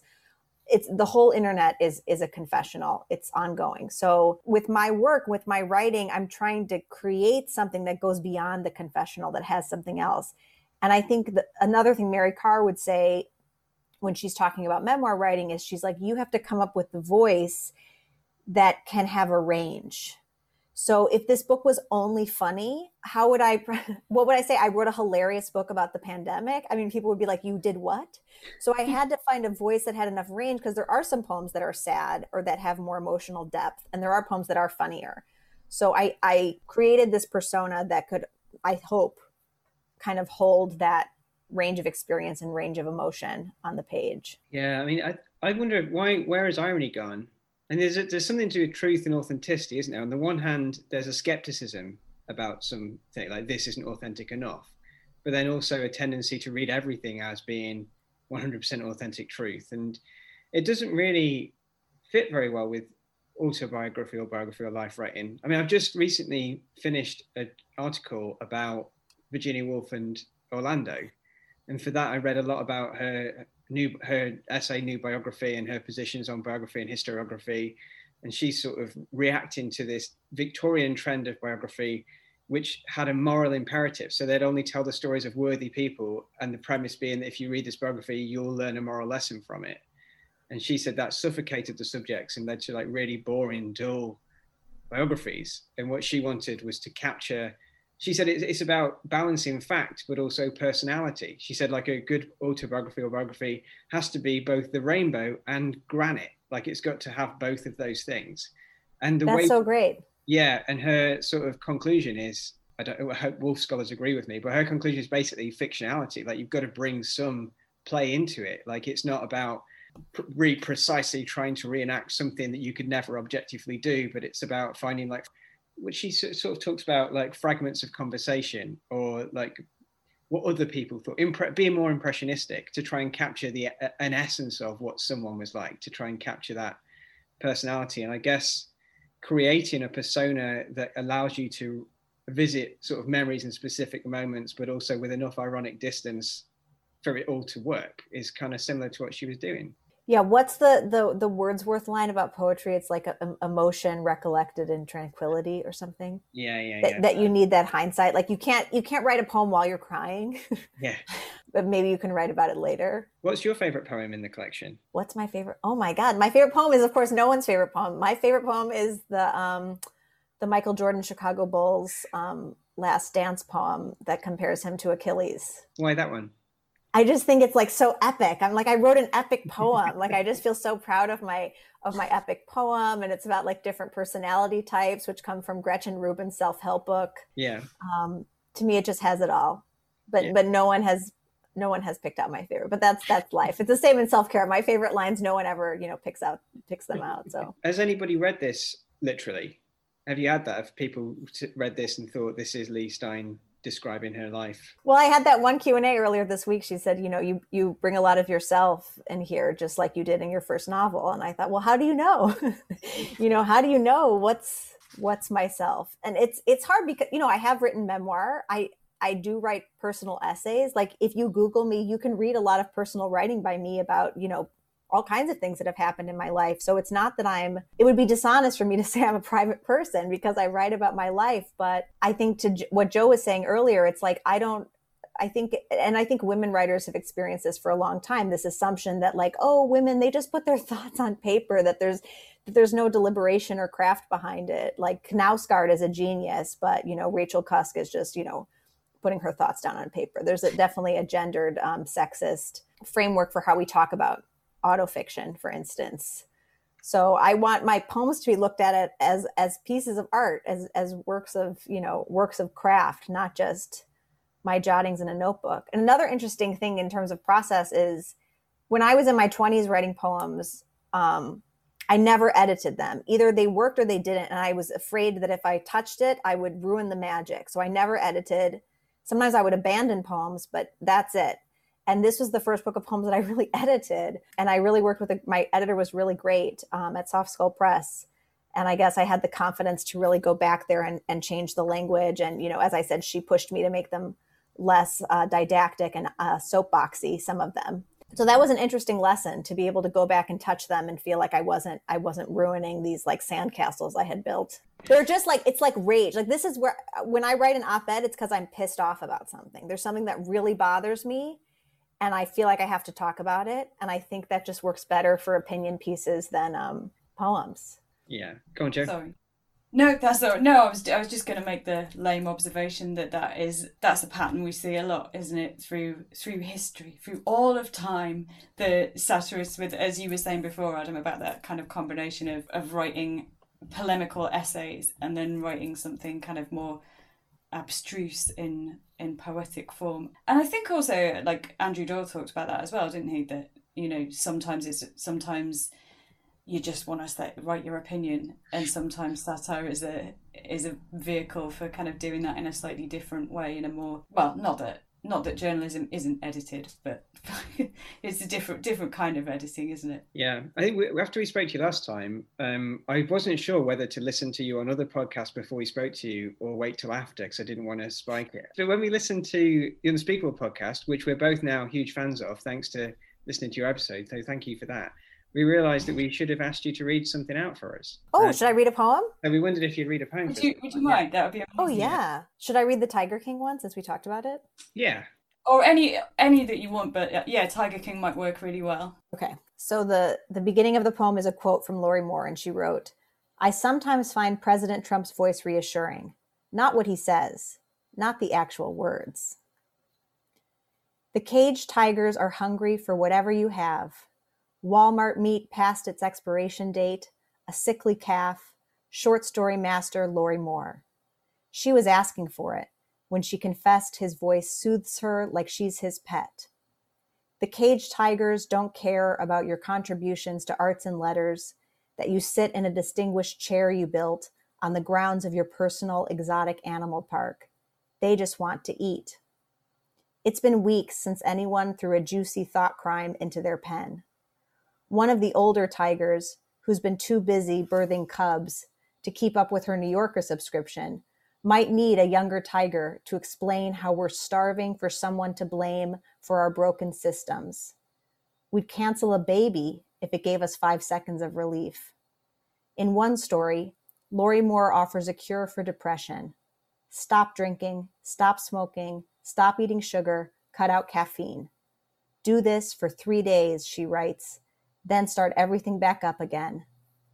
it's the whole internet is is a confessional. It's ongoing. So with my work with my writing i'm trying to create something that goes beyond the confessional that has something else and I think that another thing Mary Karr would say when she's talking about memoir writing is she's like, you have to come up with the voice that can have a range. So if this book was only funny, how would I, what would I say? I wrote a hilarious book about the pandemic. I mean, people would be like, you did what? So I had to find a voice that had enough range because there are some poems that are sad or that have more emotional depth, and there are poems that are funnier. So I, I created this persona that could, I hope, kind of hold that range of experience and range of emotion on the page.
Yeah, I mean, I, I wonder why where has irony gone? And there's a, there's something to do with truth and authenticity, isn't there? On the one hand, there's a skepticism about something like this isn't authentic enough, but then also a tendency to read everything as being 100% authentic truth, and it doesn't really fit very well with autobiography or biography or life writing. I mean, I've just recently finished an article about Virginia Woolf and Orlando. And for that, I read a lot about her new her essay, new biography, and her positions on biography and historiography. And she's sort of reacting to this Victorian trend of biography, which had a moral imperative. So they'd only tell the stories of worthy people, and the premise being that if you read this biography, you'll learn a moral lesson from it. And she said that suffocated the subjects and led to like really boring, dull biographies. And what she wanted was to capture she said it's, about balancing fact but also personality. She said like a good autobiography or biography has to be both the rainbow and granite. Like it's got to have both of those things. And the
that's
way
so great.
Yeah and her sort of conclusion is i don't I hope Woolf scholars agree with me but her conclusion is basically fictionality. Like you've got to bring some play into it. Like it's not about really precisely trying to reenact something that you could never objectively do, but it's about finding like, which she sort of talks about like fragments of conversation or like what other people thought, impre- being more impressionistic to try and capture the an essence of what someone was like, to try and capture that personality. And I guess creating a persona that allows you to visit sort of memories and specific moments, but also with enough ironic distance for it all to work is kind of similar to what she was doing.
Yeah, what's the the the Wordsworth line about poetry? It's like a, a emotion recollected in tranquility or something.
Yeah, yeah,
that,
yeah.
That you need that hindsight. Like you can't you can't write a poem while you're crying.
Yeah.
but maybe you can write about it later.
What's your favorite poem in the collection?
What's my favorite? Oh my god, my favorite poem is of course no one's favorite poem. My favorite poem is the um the Michael Jordan Chicago Bulls um last dance poem that compares him to Achilles.
Why that one?
I just think it's like so epic. I'm like I wrote an epic poem. like I just feel so proud of my of my epic poem and it's about like different personality types which come from Gretchen Rubin's self-help book.
Yeah.
Um to me it just has it all. But
Yeah.
but no one has no one has picked out my favorite. But that's that's life. It's the same in self-care. My favorite lines no one ever, you know, picks out picks them out. So
Has anybody read this literally? Have you had that? Have people read this and thought this is Leigh Stein describing her life?
Well, I had that one Q and A earlier this week. She said, you know, you you bring a lot of yourself in here, just like you did in your first novel. And I thought, well, how do you know? you know, how do you know what's what's myself? And it's it's hard because you know I have written memoir. I I do write personal essays. Like if you Google me, you can read a lot of personal writing by me about you know all kinds of things that have happened in my life. So it's not that I'm, it would be dishonest for me to say I'm a private person because I write about my life. But I think to what Joe was saying earlier, it's like, I don't, I think, and I think women writers have experienced this for a long time this assumption that, like, oh, women, they just put their thoughts on paper, that there's, that there's no deliberation or craft behind it. Like, Knausgaard is a genius, but, you know, Rachel Cusk is just, you know, putting her thoughts down on paper. There's a, definitely a gendered, um, sexist framework for how we talk about autofiction, for instance. So I want my poems to be looked at as as pieces of art, as as works of you know works of craft, not just my jottings in a notebook. And another interesting thing in terms of process is when I was in my 20s writing poems, um, I never edited them. Either they worked or they didn't, and I was afraid that if I touched it, I would ruin the magic. So I never edited. Sometimes I would abandon poems, but that's it and this was the first book of poems that I really edited. And I really worked with a, my editor was really great um, at Soft Skull Press. And I guess I had the confidence to really go back there and, and change the language. And you know, as I said, she pushed me to make them less uh, didactic and uh, soapboxy. Some of them. So that was an interesting lesson to be able to go back and touch them and feel like I wasn't I wasn't ruining these like sandcastles I had built. They're just like it's like rage. Like this is where when I write an op-ed, it's because I'm pissed off about something. There's something that really bothers me and I feel like I have to talk about it. And I think that just works better for opinion pieces than um, poems.
Yeah. Go on, Joe.
Sorry. No, that's all. No, I was I was just going to make the lame observation that that is that's a pattern we see a lot, isn't it? Through through history, through all of time, the satirists with, as you were saying before, Adam, about that kind of combination of of writing polemical essays and then writing something kind of more abstruse in in poetic form. And I think also like Andrew Doyle talked about that as well, didn't he? That you know sometimes it's sometimes you just want to write your opinion, and sometimes satire is a is a vehicle for kind of doing that in a slightly different way, in a more well, not that not that journalism isn't edited, but it's a different different kind of editing, isn't it?
Yeah, I think we, after we spoke to you last time, um, I wasn't sure whether to listen to you on other podcasts before we spoke to you or wait till after because I didn't want to spike it. So when we listened to the Unspeakable podcast, which we're both now huge fans of, thanks to listening to your episode, so thank you for that. We realised that we should have asked you to read something out for us.
Oh,
Uh,
should I read a poem?
and we wondered if you'd read a poem.
Would
for
you
us.
would you
Yeah.
mind? That would be amazing.
Oh, yeah. Should I read the Tiger King one since we talked about it?
Yeah.
Or any any that you want, but uh, yeah, Tiger King might work really well.
Okay. So the the beginning of the poem is a quote from Lorrie Moore, and she wrote, "I sometimes find President Trump's voice reassuring, not what he says, not the actual words. The caged tigers are hungry for whatever you have: Walmart meat past its expiration date, a sickly calf, short story master Lorrie Moore. She was asking for it when she confessed his voice soothes her like she's his pet." The caged tigers don't care about your contributions to arts and letters, that you sit in a distinguished chair you built on the grounds of your personal exotic animal park. They just want to eat. It's been weeks since anyone threw a juicy thought crime into their pen. One of the older tigers, who's been too busy birthing cubs to keep up with her New Yorker subscription, might need a younger tiger to explain how we're starving for someone to blame for our broken systems. We'd cancel a baby if it gave us five seconds of relief. In one story, Lorrie Moore offers a cure for depression. Stop drinking, stop smoking, stop eating sugar, cut out caffeine. Do this for three days, she writes, then start everything back up again.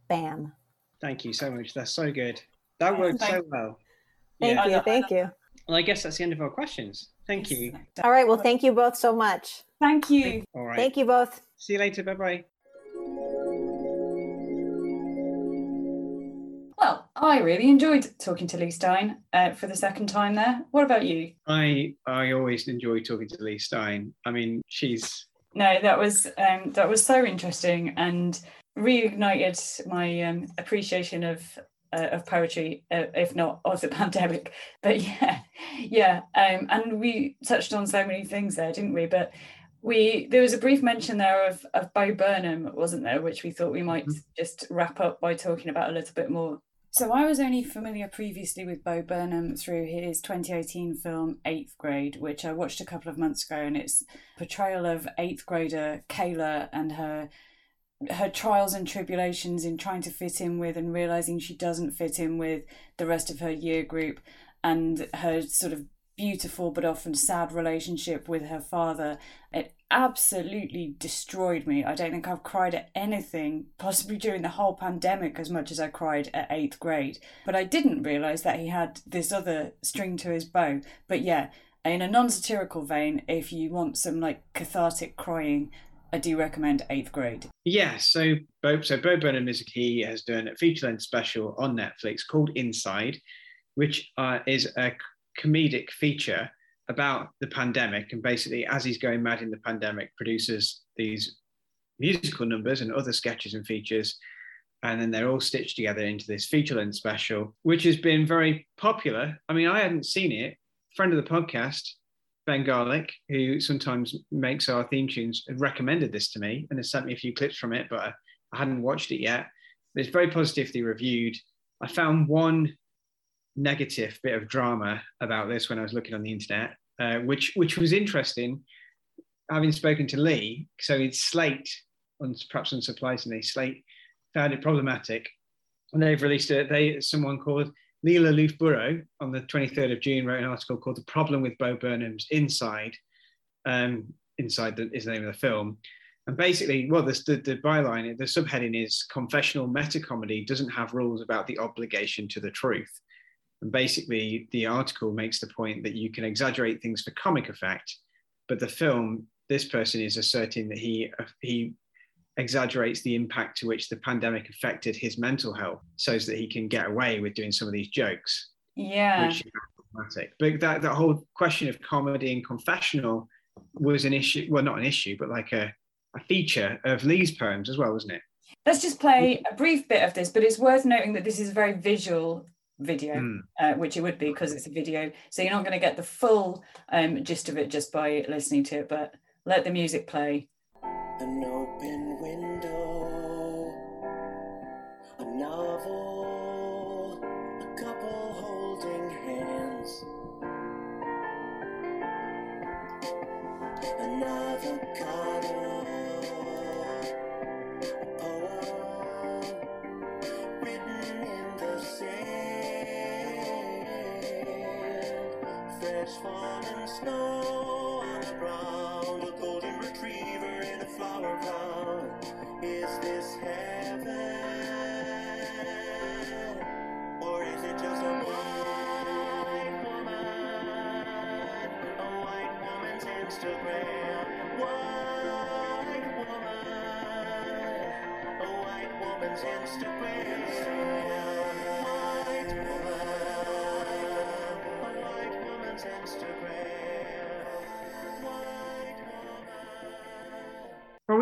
Bam.
Thank you so much. That's so good. That worked so well.
Thank
Yeah.
you. Thank you.
Well, I guess that's the end of our questions. Thank you.
All right. Well, thank you both so much.
Thank you.
All right.
Thank you both.
See you later. Bye bye.
Well, I really enjoyed talking to Leigh Stein uh, for the second time there. What about you?
I I always enjoy talking to Leigh Stein. I mean, she's
No, that was um, that was so interesting and reignited my um, appreciation of uh, of poetry, uh, if not of the pandemic. But yeah, yeah, um, and we touched on so many things there, didn't we? But we there was a brief mention there of of Bo Burnham, wasn't there, which we thought we might
Mhm.
just wrap up by talking about a little bit more. So I was only familiar previously with Bo Burnham through his 2018 film Eighth Grade, which I watched a couple of months ago, and it's portrayal of eighth grader Kayla and her her trials and tribulations in trying to fit in with and realizing she doesn't fit in with the rest of her year group and her sort of beautiful but often sad relationship with her father it absolutely destroyed me. I don't think i've cried at anything possibly during the whole pandemic as much as i cried at eighth grade. But i didn't realize that he had this other string to his bow. But yeah in a non-satirical vein if you want some like cathartic crying i do recommend eighth grade.
Yeah. So Bo so Bo Burnham is he has done a feature length special on Netflix called Inside, which uh, is a comedic feature about the pandemic. And basically as he's going mad in the pandemic produces these musical numbers and other sketches and features. And then they're all stitched together into this feature length special which has been very popular. I mean i hadn't seen it. Friend of the podcast ben garlic who sometimes makes our theme tunes recommended this to me and has sent me a few clips from it but I hadn't watched it yet. It's very positively reviewed. I found one negative bit of drama about this when I was looking on the internet, uh, which which was interesting. Having spoken to Leigh, so it's Slate, on, perhaps unsurprisingly, Slate found it problematic, and they've released a they someone called Leela Loof on the 23rd of June wrote an article called "The Problem with Bo Burnham's Inside." Um, Inside the, is the name of the film, and basically, well, the, the, the byline, the subheading is confessional meta comedy doesn't have rules about the obligation to the truth. And basically, the article makes the point that you can exaggerate things for comic effect, but the film, this person is asserting that he he exaggerates the impact to which the pandemic affected his mental health, so that he can get away with doing some of these jokes,
yeah
which is problematic. But that that whole question of comedy and confessional was an issue. Well, not an issue, but like a a feature of Leigh's poems as well, wasn't it?
Let's just play a brief bit of this, but it's worth noting that this is a very visual video,
Mm.
uh, which it would be because it's a video. So you're not going to get the full um, gist of it just by listening to it, but let the music play.
An open window, a novel, a couple holding hands, an avocado,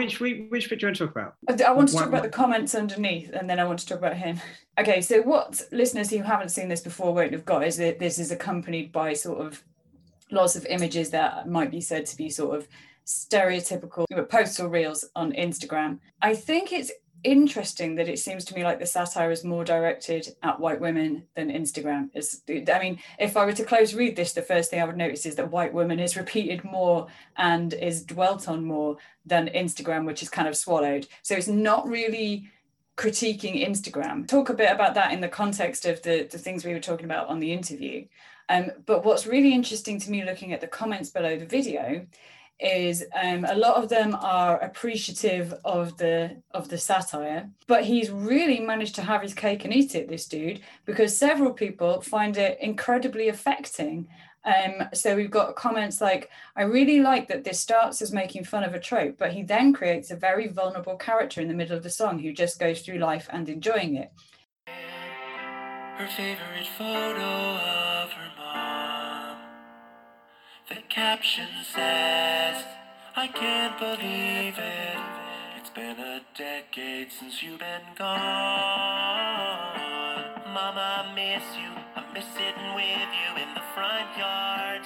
which which, which bit do you want to talk about?
I want to talk about the comments underneath, and then I want to talk about him. Okay, so what listeners who haven't seen this before won't have got is that this is accompanied by sort of lots of images that might be said to be sort of stereotypical posts or reels on Instagram. I think it's interesting that it seems to me like the satire is more directed at white women than Instagram is. I mean, if I were to close read this, the first thing I would notice is that white women is repeated more and is dwelt on more than Instagram, which is kind of swallowed. So it's not really critiquing Instagram. Talk a bit about that in the context of the, the things we were talking about on the interview. Um, but what's really interesting to me looking at the comments below the video is um, a lot of them are appreciative of the of the satire, but he's really managed to have his cake and eat it, this dude, because several people find it incredibly affecting. Um, so we've got comments like, I really like that this starts as making fun of a trope, but he then creates a very vulnerable character in the middle of the song who just goes through life and enjoying it.
Her favorite photo of her mom. The caption says, I can't believe it. It's been a decade since you've been gone. Mama, I miss you. I miss sitting with you in the front yard.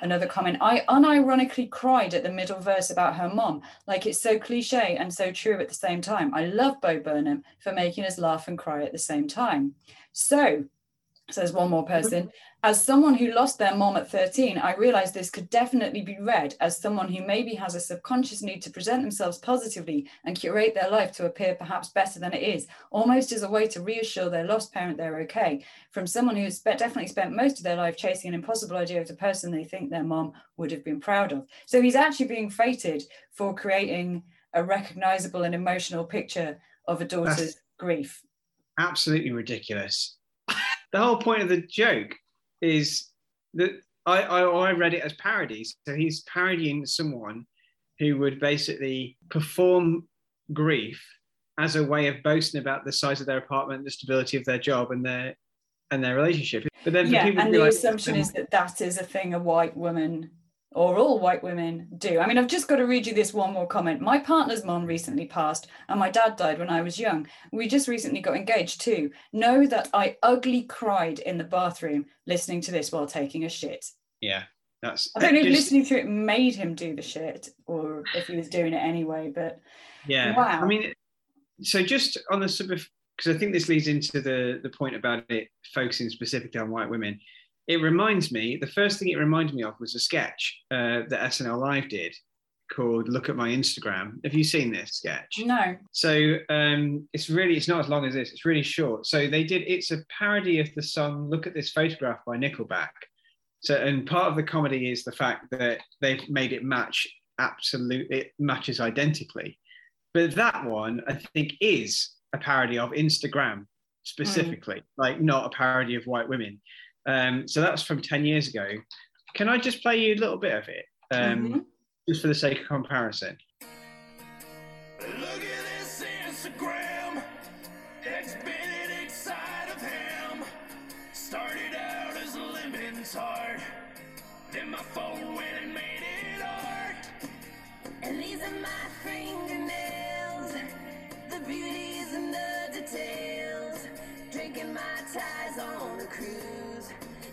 Another comment, I unironically cried at the middle verse about her mom. Like it's so cliche and so true at the same time. I love Bo Burnham for making us laugh and cry at the same time. So, says one more person, as someone who lost their mom at 13, I realized this could definitely be read as someone who maybe has a subconscious need to present themselves positively and curate their life to appear perhaps better than it is, almost as a way to reassure their lost parent they're okay. From someone who has spe- definitely spent most of their life chasing an impossible idea of the person they think their mom would have been proud of. So he's actually being fated for creating a recognizable and emotional picture of a daughter's grief.
absolutely ridiculous. the whole point of the joke is that I, I, I read it as parody. So he's parodying someone who would basically perform grief as a way of boasting about the size of their apartment, the stability of their job, and their and their relationship. But then
yeah, and the
like,
assumption is that that is a thing a white woman or all white women do. I mean, I've just got to read you this one more comment. My partner's mom recently passed, and my dad died when I was young. We just recently got engaged too. Know that I ugly cried in the bathroom listening to this while taking a shit.
yeah, that's
I don't know if
just-
listening to it made him do the shit or if he was doing it anyway, but
Yeah.
Wow.
I mean, so just on the sort of because I think this leads into the the point about it focusing specifically on white women. It reminds me. The first thing it reminded me of was a sketch uh, that SNL Live did called "Look at My Instagram." Have you seen this sketch?
no.
So um, it's really it's not as long as this. It's really short. So they did. It's a parody of the song "Look at This Photograph" by Nickelback. So and part of the comedy is the fact that they've made it match absolutely it matches identically. But that one I think is a parody of Instagram specifically, like not a parody of white women. Um, so that's from ten years ago. Can I just play you a little bit of it, um,
Mhm.
just for the sake of comparison?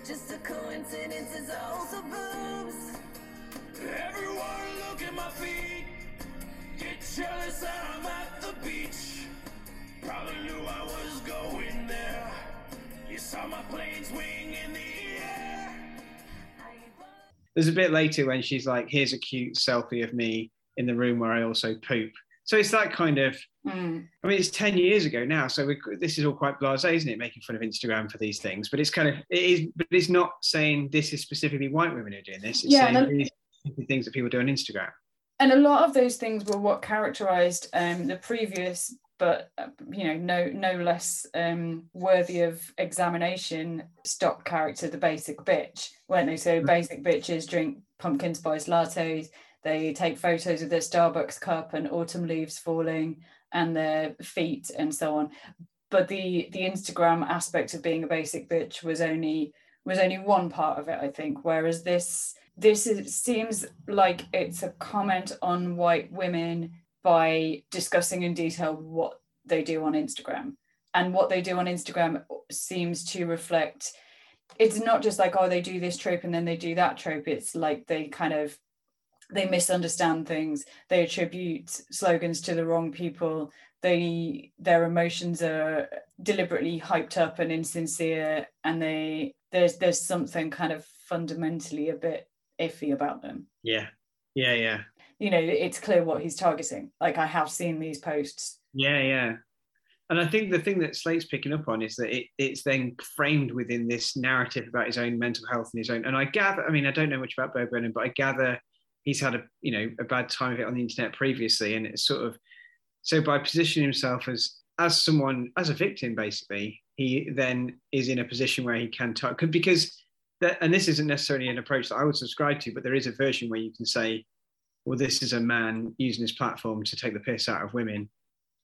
Just a coincidence is also boobs.
Everyone look at my feet. Get jealous that I'm at the beach. Probably knew I was going there. You saw my plane swing in the air.
There's a bit later when she's like, "Here's a cute selfie of me in the room where I also poop." So it's that kind of.
Mm.
I mean, it's ten years ago now, so we, this is all quite blasé, isn't it? Making fun of Instagram for these things, but it's kind of it is, but it's not saying this is specifically white women who are doing this. It's
Yeah,
saying these are things that people do on Instagram.
and a lot of those things were what characterized um, the previous but uh, you know, no no less um, worthy of examination. Stock character, the basic bitch, weren't they? So basic bitches drink pumpkin spice lattes. They take photos of their Starbucks cup and autumn leaves falling and their feet and so on. But the the Instagram aspect of being a basic bitch was only was only one part of it, I think. Whereas this this is, seems like it's a comment on white women by discussing in detail what they do on Instagram. And what they do on Instagram seems to reflect it's not just like, oh, they do this trope and then they do that trope. It's like they kind of they misunderstand things, they attribute slogans to the wrong people, they their emotions are deliberately hyped up and insincere, and they there's there's something kind of fundamentally a bit iffy about them.
Yeah, yeah, yeah,
You know, it's clear what he's targeting. Like I have seen these posts.
yeah, yeah. And I think the thing that Slate's picking up on is that it, it's then framed within this narrative about his own mental health and his own. And I gather, I mean, I don't know much about Bo Burnham, but I gather he's had a you know a bad time of it on the internet previously, and it's sort of so by positioning himself as as someone as a victim, basically, he then is in a position where he can talk because that, and this isn't necessarily an approach that I would subscribe to, but there is a version where you can say, well, this is a man using his platform to take the piss out of women.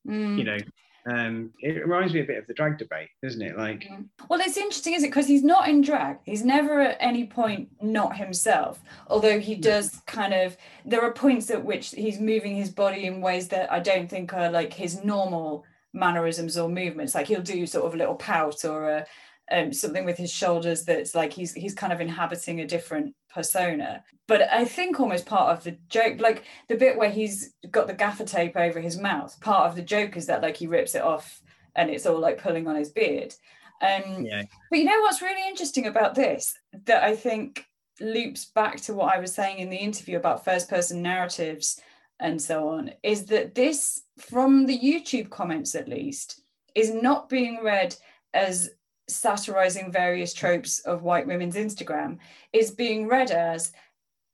Mm.
You know, um, it reminds me a bit of the drag debate, doesn't it? Like,
Well, it's interesting, is it? Because he's not in drag. He's never at any point not himself. Although he does kind of, there are points at which he's moving his body in ways that I don't think are like his normal mannerisms or movements. Like he'll do sort of a little pout or a, um, something with his shoulders that's like he's he's kind of inhabiting a different persona. But I think almost part of the joke, like the bit where he's got the gaffer tape over his mouth, part of the joke is that like he rips it off and it's all like pulling on his beard. Um,
yeah,
but you know what's really interesting about this that I think loops back to what I was saying in the interview about first person narratives and so on is that this, from the YouTube comments at least, is not being read as satirizing various tropes of white women's Instagram, is being read as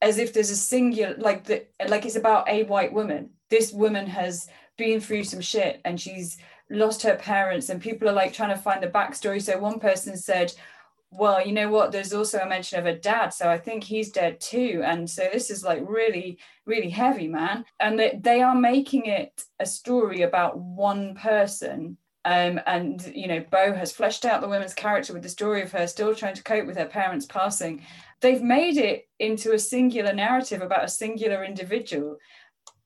as if there's a singular like the like it's about a white woman. This woman has been through some shit and she's lost her parents and people are like trying to find the backstory. So one person said, well, you know what? There's also a mention of a dad, so I think he's dead too. And so this is like really, really heavy, man. And they, they are making it a story about one person. Um, and you know, Bo has fleshed out the woman's character with the story of her still trying to cope with her parents passing. They've made it into a singular narrative about a singular individual,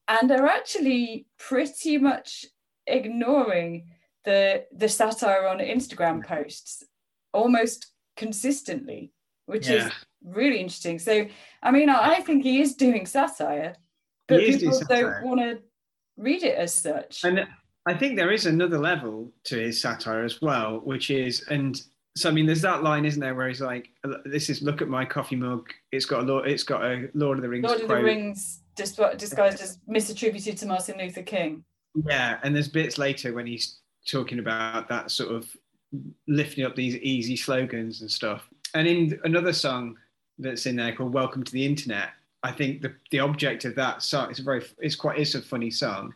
and are actually pretty much ignoring the the satire on Instagram posts almost consistently, which is really interesting. So, I mean, I, I think he is doing satire, but
He is doing
people
satire.
don't want to read it as such.
and I think there is another level to his satire as well, which is and. So I mean, there's that line, isn't there, where he's like, "This is look at my coffee mug. It's got a Lord, it's got a Lord of the Rings
Lord of the. Rings dis- disguised as misattributed to Martin Luther King.
Yeah, and there's bits later when he's talking about that sort of lifting up these easy slogans and stuff. And in another song that's in there called "Welcome to the Internet," I think the the object of that song is a very it's quite it's a funny song,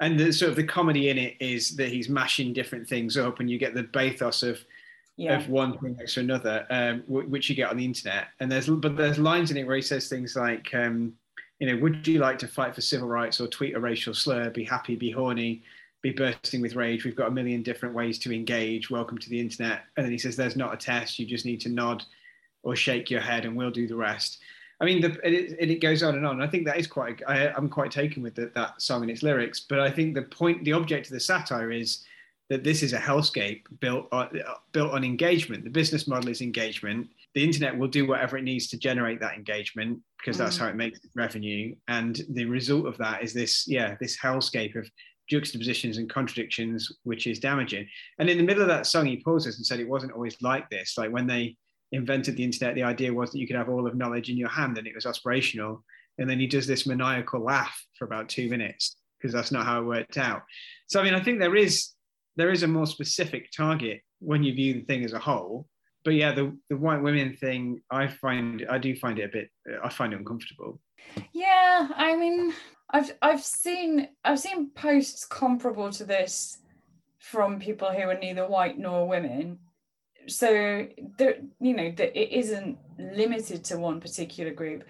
and the sort of the comedy in it is that he's mashing different things up, and you get the bathos of
Yeah.
of one thing next to another, um, w- which you get on the internet. And there's but there's lines in it where he says things like, um, you know, would you like to fight for civil rights or tweet a racial slur? Be happy, be horny, be bursting with rage. We've got a million different ways to engage. Welcome to the internet. And then he says, there's not a test. You just need to nod or shake your head, and we'll do the rest. I mean, the, it, it, it goes on and on. I think that is quite. I, I'm quite taken with the, that song and its lyrics. But I think the point, the object of the satire is that this is a hellscape built on, built on engagement. The business model is engagement. The internet will do whatever it needs to generate that engagement because that's
Mm.
how it makes revenue. And the result of that is this, yeah, this hellscape of juxtapositions and contradictions, which is damaging. And in the middle of that song, he pauses and said it wasn't always like this. Like when they invented the internet, the idea was that you could have all of knowledge in your hand and it was aspirational. And then he does this maniacal laugh for about two minutes because that's not how it worked out. So I mean, I think there is there is a more specific target when you view the thing as a whole. But yeah, the the white women thing, I find I do find it a bit I find it uncomfortable.
Yeah, I mean, I've I've seen I've seen posts comparable to this from people who are neither white nor women. So there, you know, that it isn't limited to one particular group.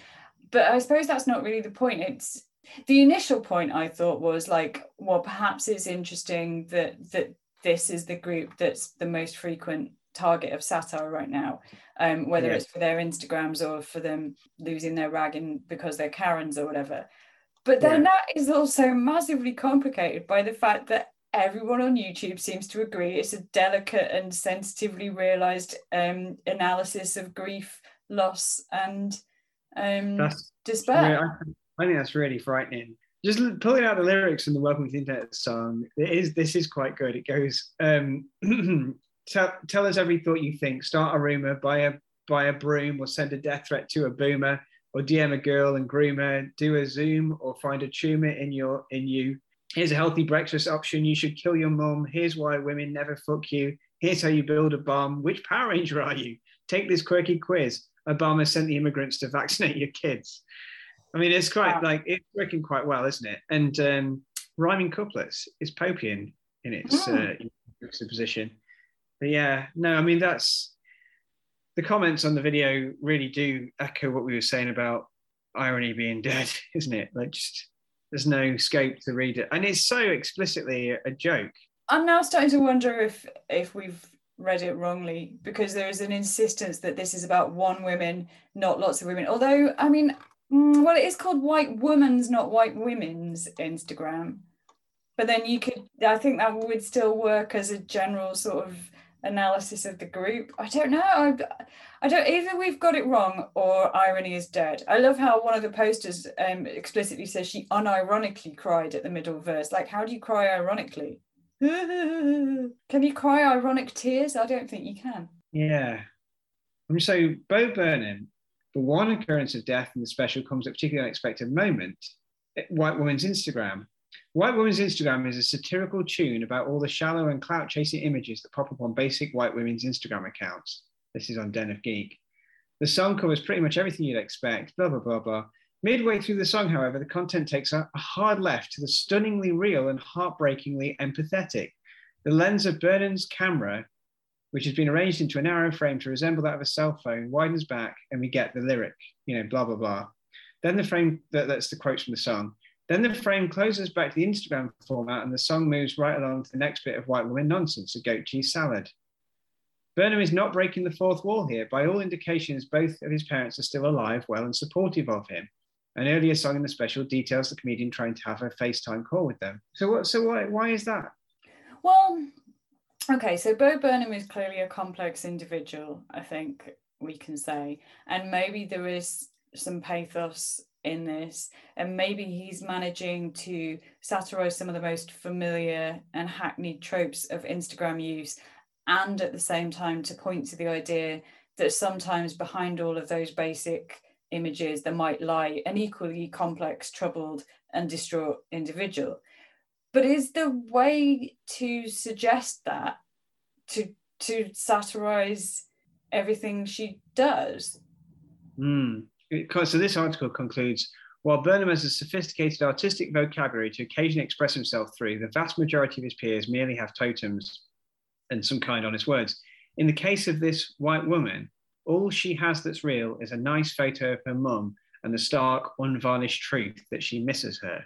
But I suppose that's not really the point. It's the initial point I thought was like, well, perhaps it's interesting that that this is the group that's the most frequent target of satire right now, um, whether
Yeah.
it's for their Instagrams or for them losing their ragging because they're Karens or whatever. But then
Yeah.
that is also massively complicated by the fact that everyone on YouTube seems to agree it's a delicate and sensitively realized um, analysis of grief, loss, and um,
That's
despair.
Yeah, I, I think that's really frightening. Just pulling out the lyrics from the Welcome to the Internet song, it is this is quite good. It goes, um, tell, tell us every thought you think, start a rumor, buy a buy a broom, or send a death threat to a boomer, or DM a girl and groom her, do a Zoom, or find a tumor in your in you. Here's a healthy breakfast option. You should kill your mom. Here's why women never fuck you. Here's how you build a bomb. Which Power Ranger are you? Take this quirky quiz. Obama sent the immigrants to vaccinate your kids. I mean, it's quite
Wow.
like it's working quite well, isn't it? And um, rhyming couplets is Popian in its uh, juxtaposition. But yeah, no, I mean that's the comments on the video really do echo what we were saying about irony being dead, isn't it? Like just there's no scope to read it, and it's so explicitly a, joke.
I'm now starting to wonder if if we've read it wrongly because there is an insistence that this is about one woman, not lots of women. Although, I mean, mm, well, it is called White Woman's, not White Women's Instagram. But then you could, I think that would still work as a general sort of analysis of the group. I don't know. I, I don't either. We've got it wrong, or irony is dead. I love how one of the posters um, explicitly says she unironically cried at the middle verse. Like, how do you cry ironically? can you cry ironic tears? I don't think you can.
Yeah. I And so Bo Burnham, the one occurrence of death in the special comes at a particularly unexpected moment. White Woman's Instagram. White Woman's Instagram is a satirical tune about all the shallow and clout chasing images that pop up on basic white women's Instagram accounts. This is on Den of Geek. The song covers pretty much everything you'd expect, blah, blah, blah, blah. Midway through the song, however, the content takes a hard left to the stunningly real and heartbreakingly empathetic. The lens of Burnham's camera which has been arranged into a narrow frame to resemble that of a cell phone, widens back, and we get the lyric, you know, blah, blah, blah. Then the frame, that, that's the quotes from the song. Then the frame closes back to the Instagram format, and the song moves right along to the next bit of white woman nonsense, a goat cheese salad. Burnham is not breaking the fourth wall here. By all indications, both of his parents are still alive, well, and supportive of him. An earlier song in the special details the comedian trying to have a FaceTime call with them. So what? So why? Why is that?
Well, okay, so Bo Burnham is clearly a complex individual, I think we can say. And maybe there is some pathos in this, and maybe he's managing to satirize some of the most familiar and hackneyed tropes of Instagram use, and at the same time to point to the idea that sometimes behind all of those basic images there might lie an equally complex, troubled, and distraught individual but is the way to suggest that to to satirize everything she does
Hmm. So this article concludes, while Burnham has a sophisticated artistic vocabulary to occasionally express himself through, the vast majority of his peers merely have totems and some kind honest words. In the case of this white woman, all she has that's real is a nice photo of her mum and the stark, unvarnished truth that she misses her.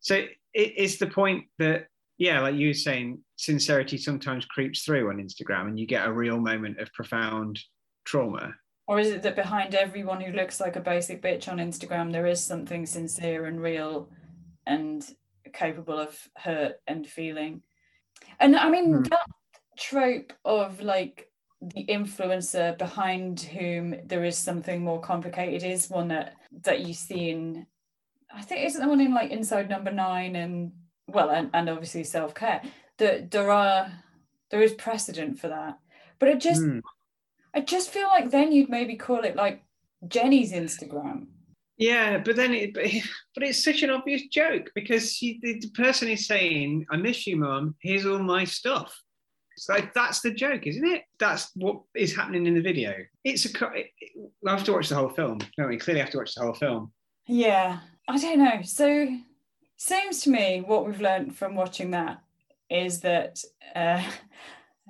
So it's the point that, yeah, like you were saying, sincerity sometimes creeps through on Instagram and you get a real moment of profound trauma.
Or is it that behind everyone who looks like a basic bitch on instagram there is something sincere and real and capable of hurt and feeling and i mean
Hmm.
that trope of like the influencer behind whom there is something more complicated is one that that you see in i think isn't the one in like inside number nine and well and, and obviously self-care that there are there is precedent for that but it just
Hmm.
I just feel like then you'd maybe call it like Jenny's Instagram.
Yeah, but then it, but it's such an obvious joke because she, the, person is saying, "I miss you, mum. Here's all my stuff." It's like that's the joke, isn't it? That's what is happening in the video. It's a. it, I have to watch the whole film. No, we clearly have to watch the whole film.
Yeah. I don't know. So seems to me what we've learned from watching that is that uh,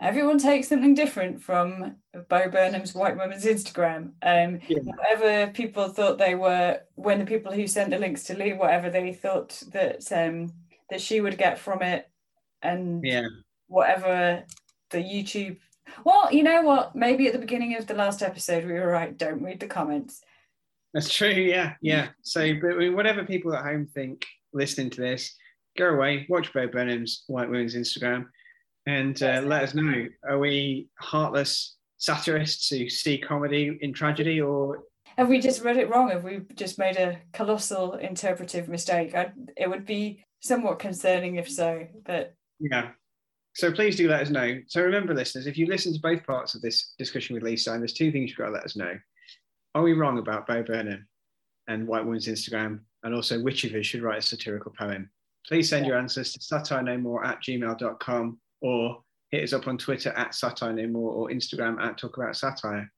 everyone takes something different from Bo Burnham's White Woman's Instagram. Um,
Yeah.
Whatever people thought they were, when the people who sent the links to Leigh, whatever they thought that um, that she would get from it, and
Yeah.
whatever the YouTube. Well, you know what? Maybe at the beginning of the last episode we were right. Don't read the comments.
That's true. Yeah, yeah. So, but whatever people at home think listening to this, go away, watch Bo Burnham's White Women's Instagram, and uh, let us know: Are we heartless satirists who see comedy in tragedy, or
Have we just read it wrong? Have we just made a colossal interpretive mistake? I, it would be somewhat concerning if so, but
yeah? So please do let us know. So remember, listeners, if you listen to both parts of this discussion with Lisa, and there's two things you've got to let us know: Are we wrong about Bo Burnham and White Woman's Instagram, and also which of us should write a satirical poem? Please send your answers to satire no more at gmail.com or hit us up on Twitter at satire no more or Instagram at talk about satire.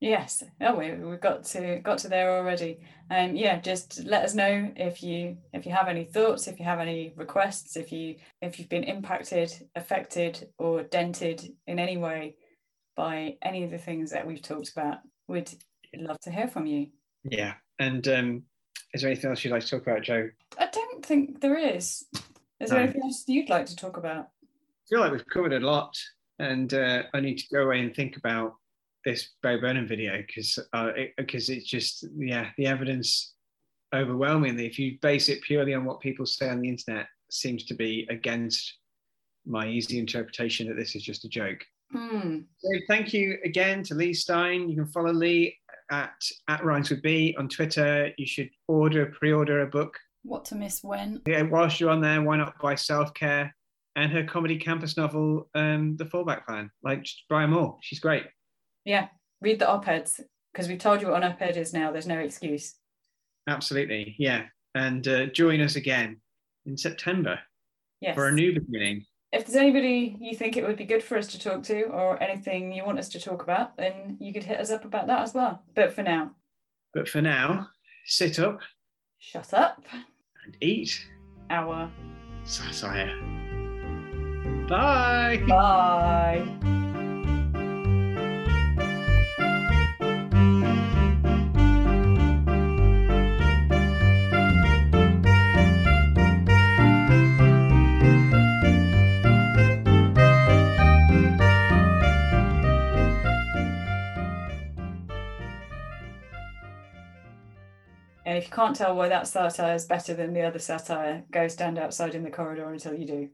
yes, oh, we we got to got to there already. Um, yeah, just let us know if you if you have any thoughts, if you have any requests, if you if you've been impacted, affected, or dented in any way by any of the things that we've talked about. We'd love to hear from you.
Yeah. And um, is there anything else you'd like to talk about, Joe?
I don't think there is. Is there
No.
anything else you'd like to talk about?
I feel like we've covered a lot and uh, I need to go away and think about this Bo Burnham video because uh, it, because it's just, yeah, the evidence overwhelmingly, if you base it purely on what people say on the internet, seems to be against my easy interpretation that this is just a joke.
Hmm.
So thank you again to Leigh Stein. You can follow Leigh at at Rhymes with B on Twitter. You should order pre-order a book.
What to miss when?
Yeah, whilst you're on there, why not buy Self Care and her comedy campus novel, um, The Fallback Plan? Like buy them. She's great.
Yeah, read the op-eds because we've told you what an op-ed is now. There's no excuse.
Absolutely, yeah. And uh, join us again in September
Yes.
for a new beginning.
if there's anybody you think it would be good for us to talk to or anything you want us to talk about, then you could hit us up about that as well. But for now,
But for now, sit up
shut up.
and eat
Our
satire. Bye.
bye. And if you can't tell why that satire is better than the other satire, go stand outside in the corridor until you do.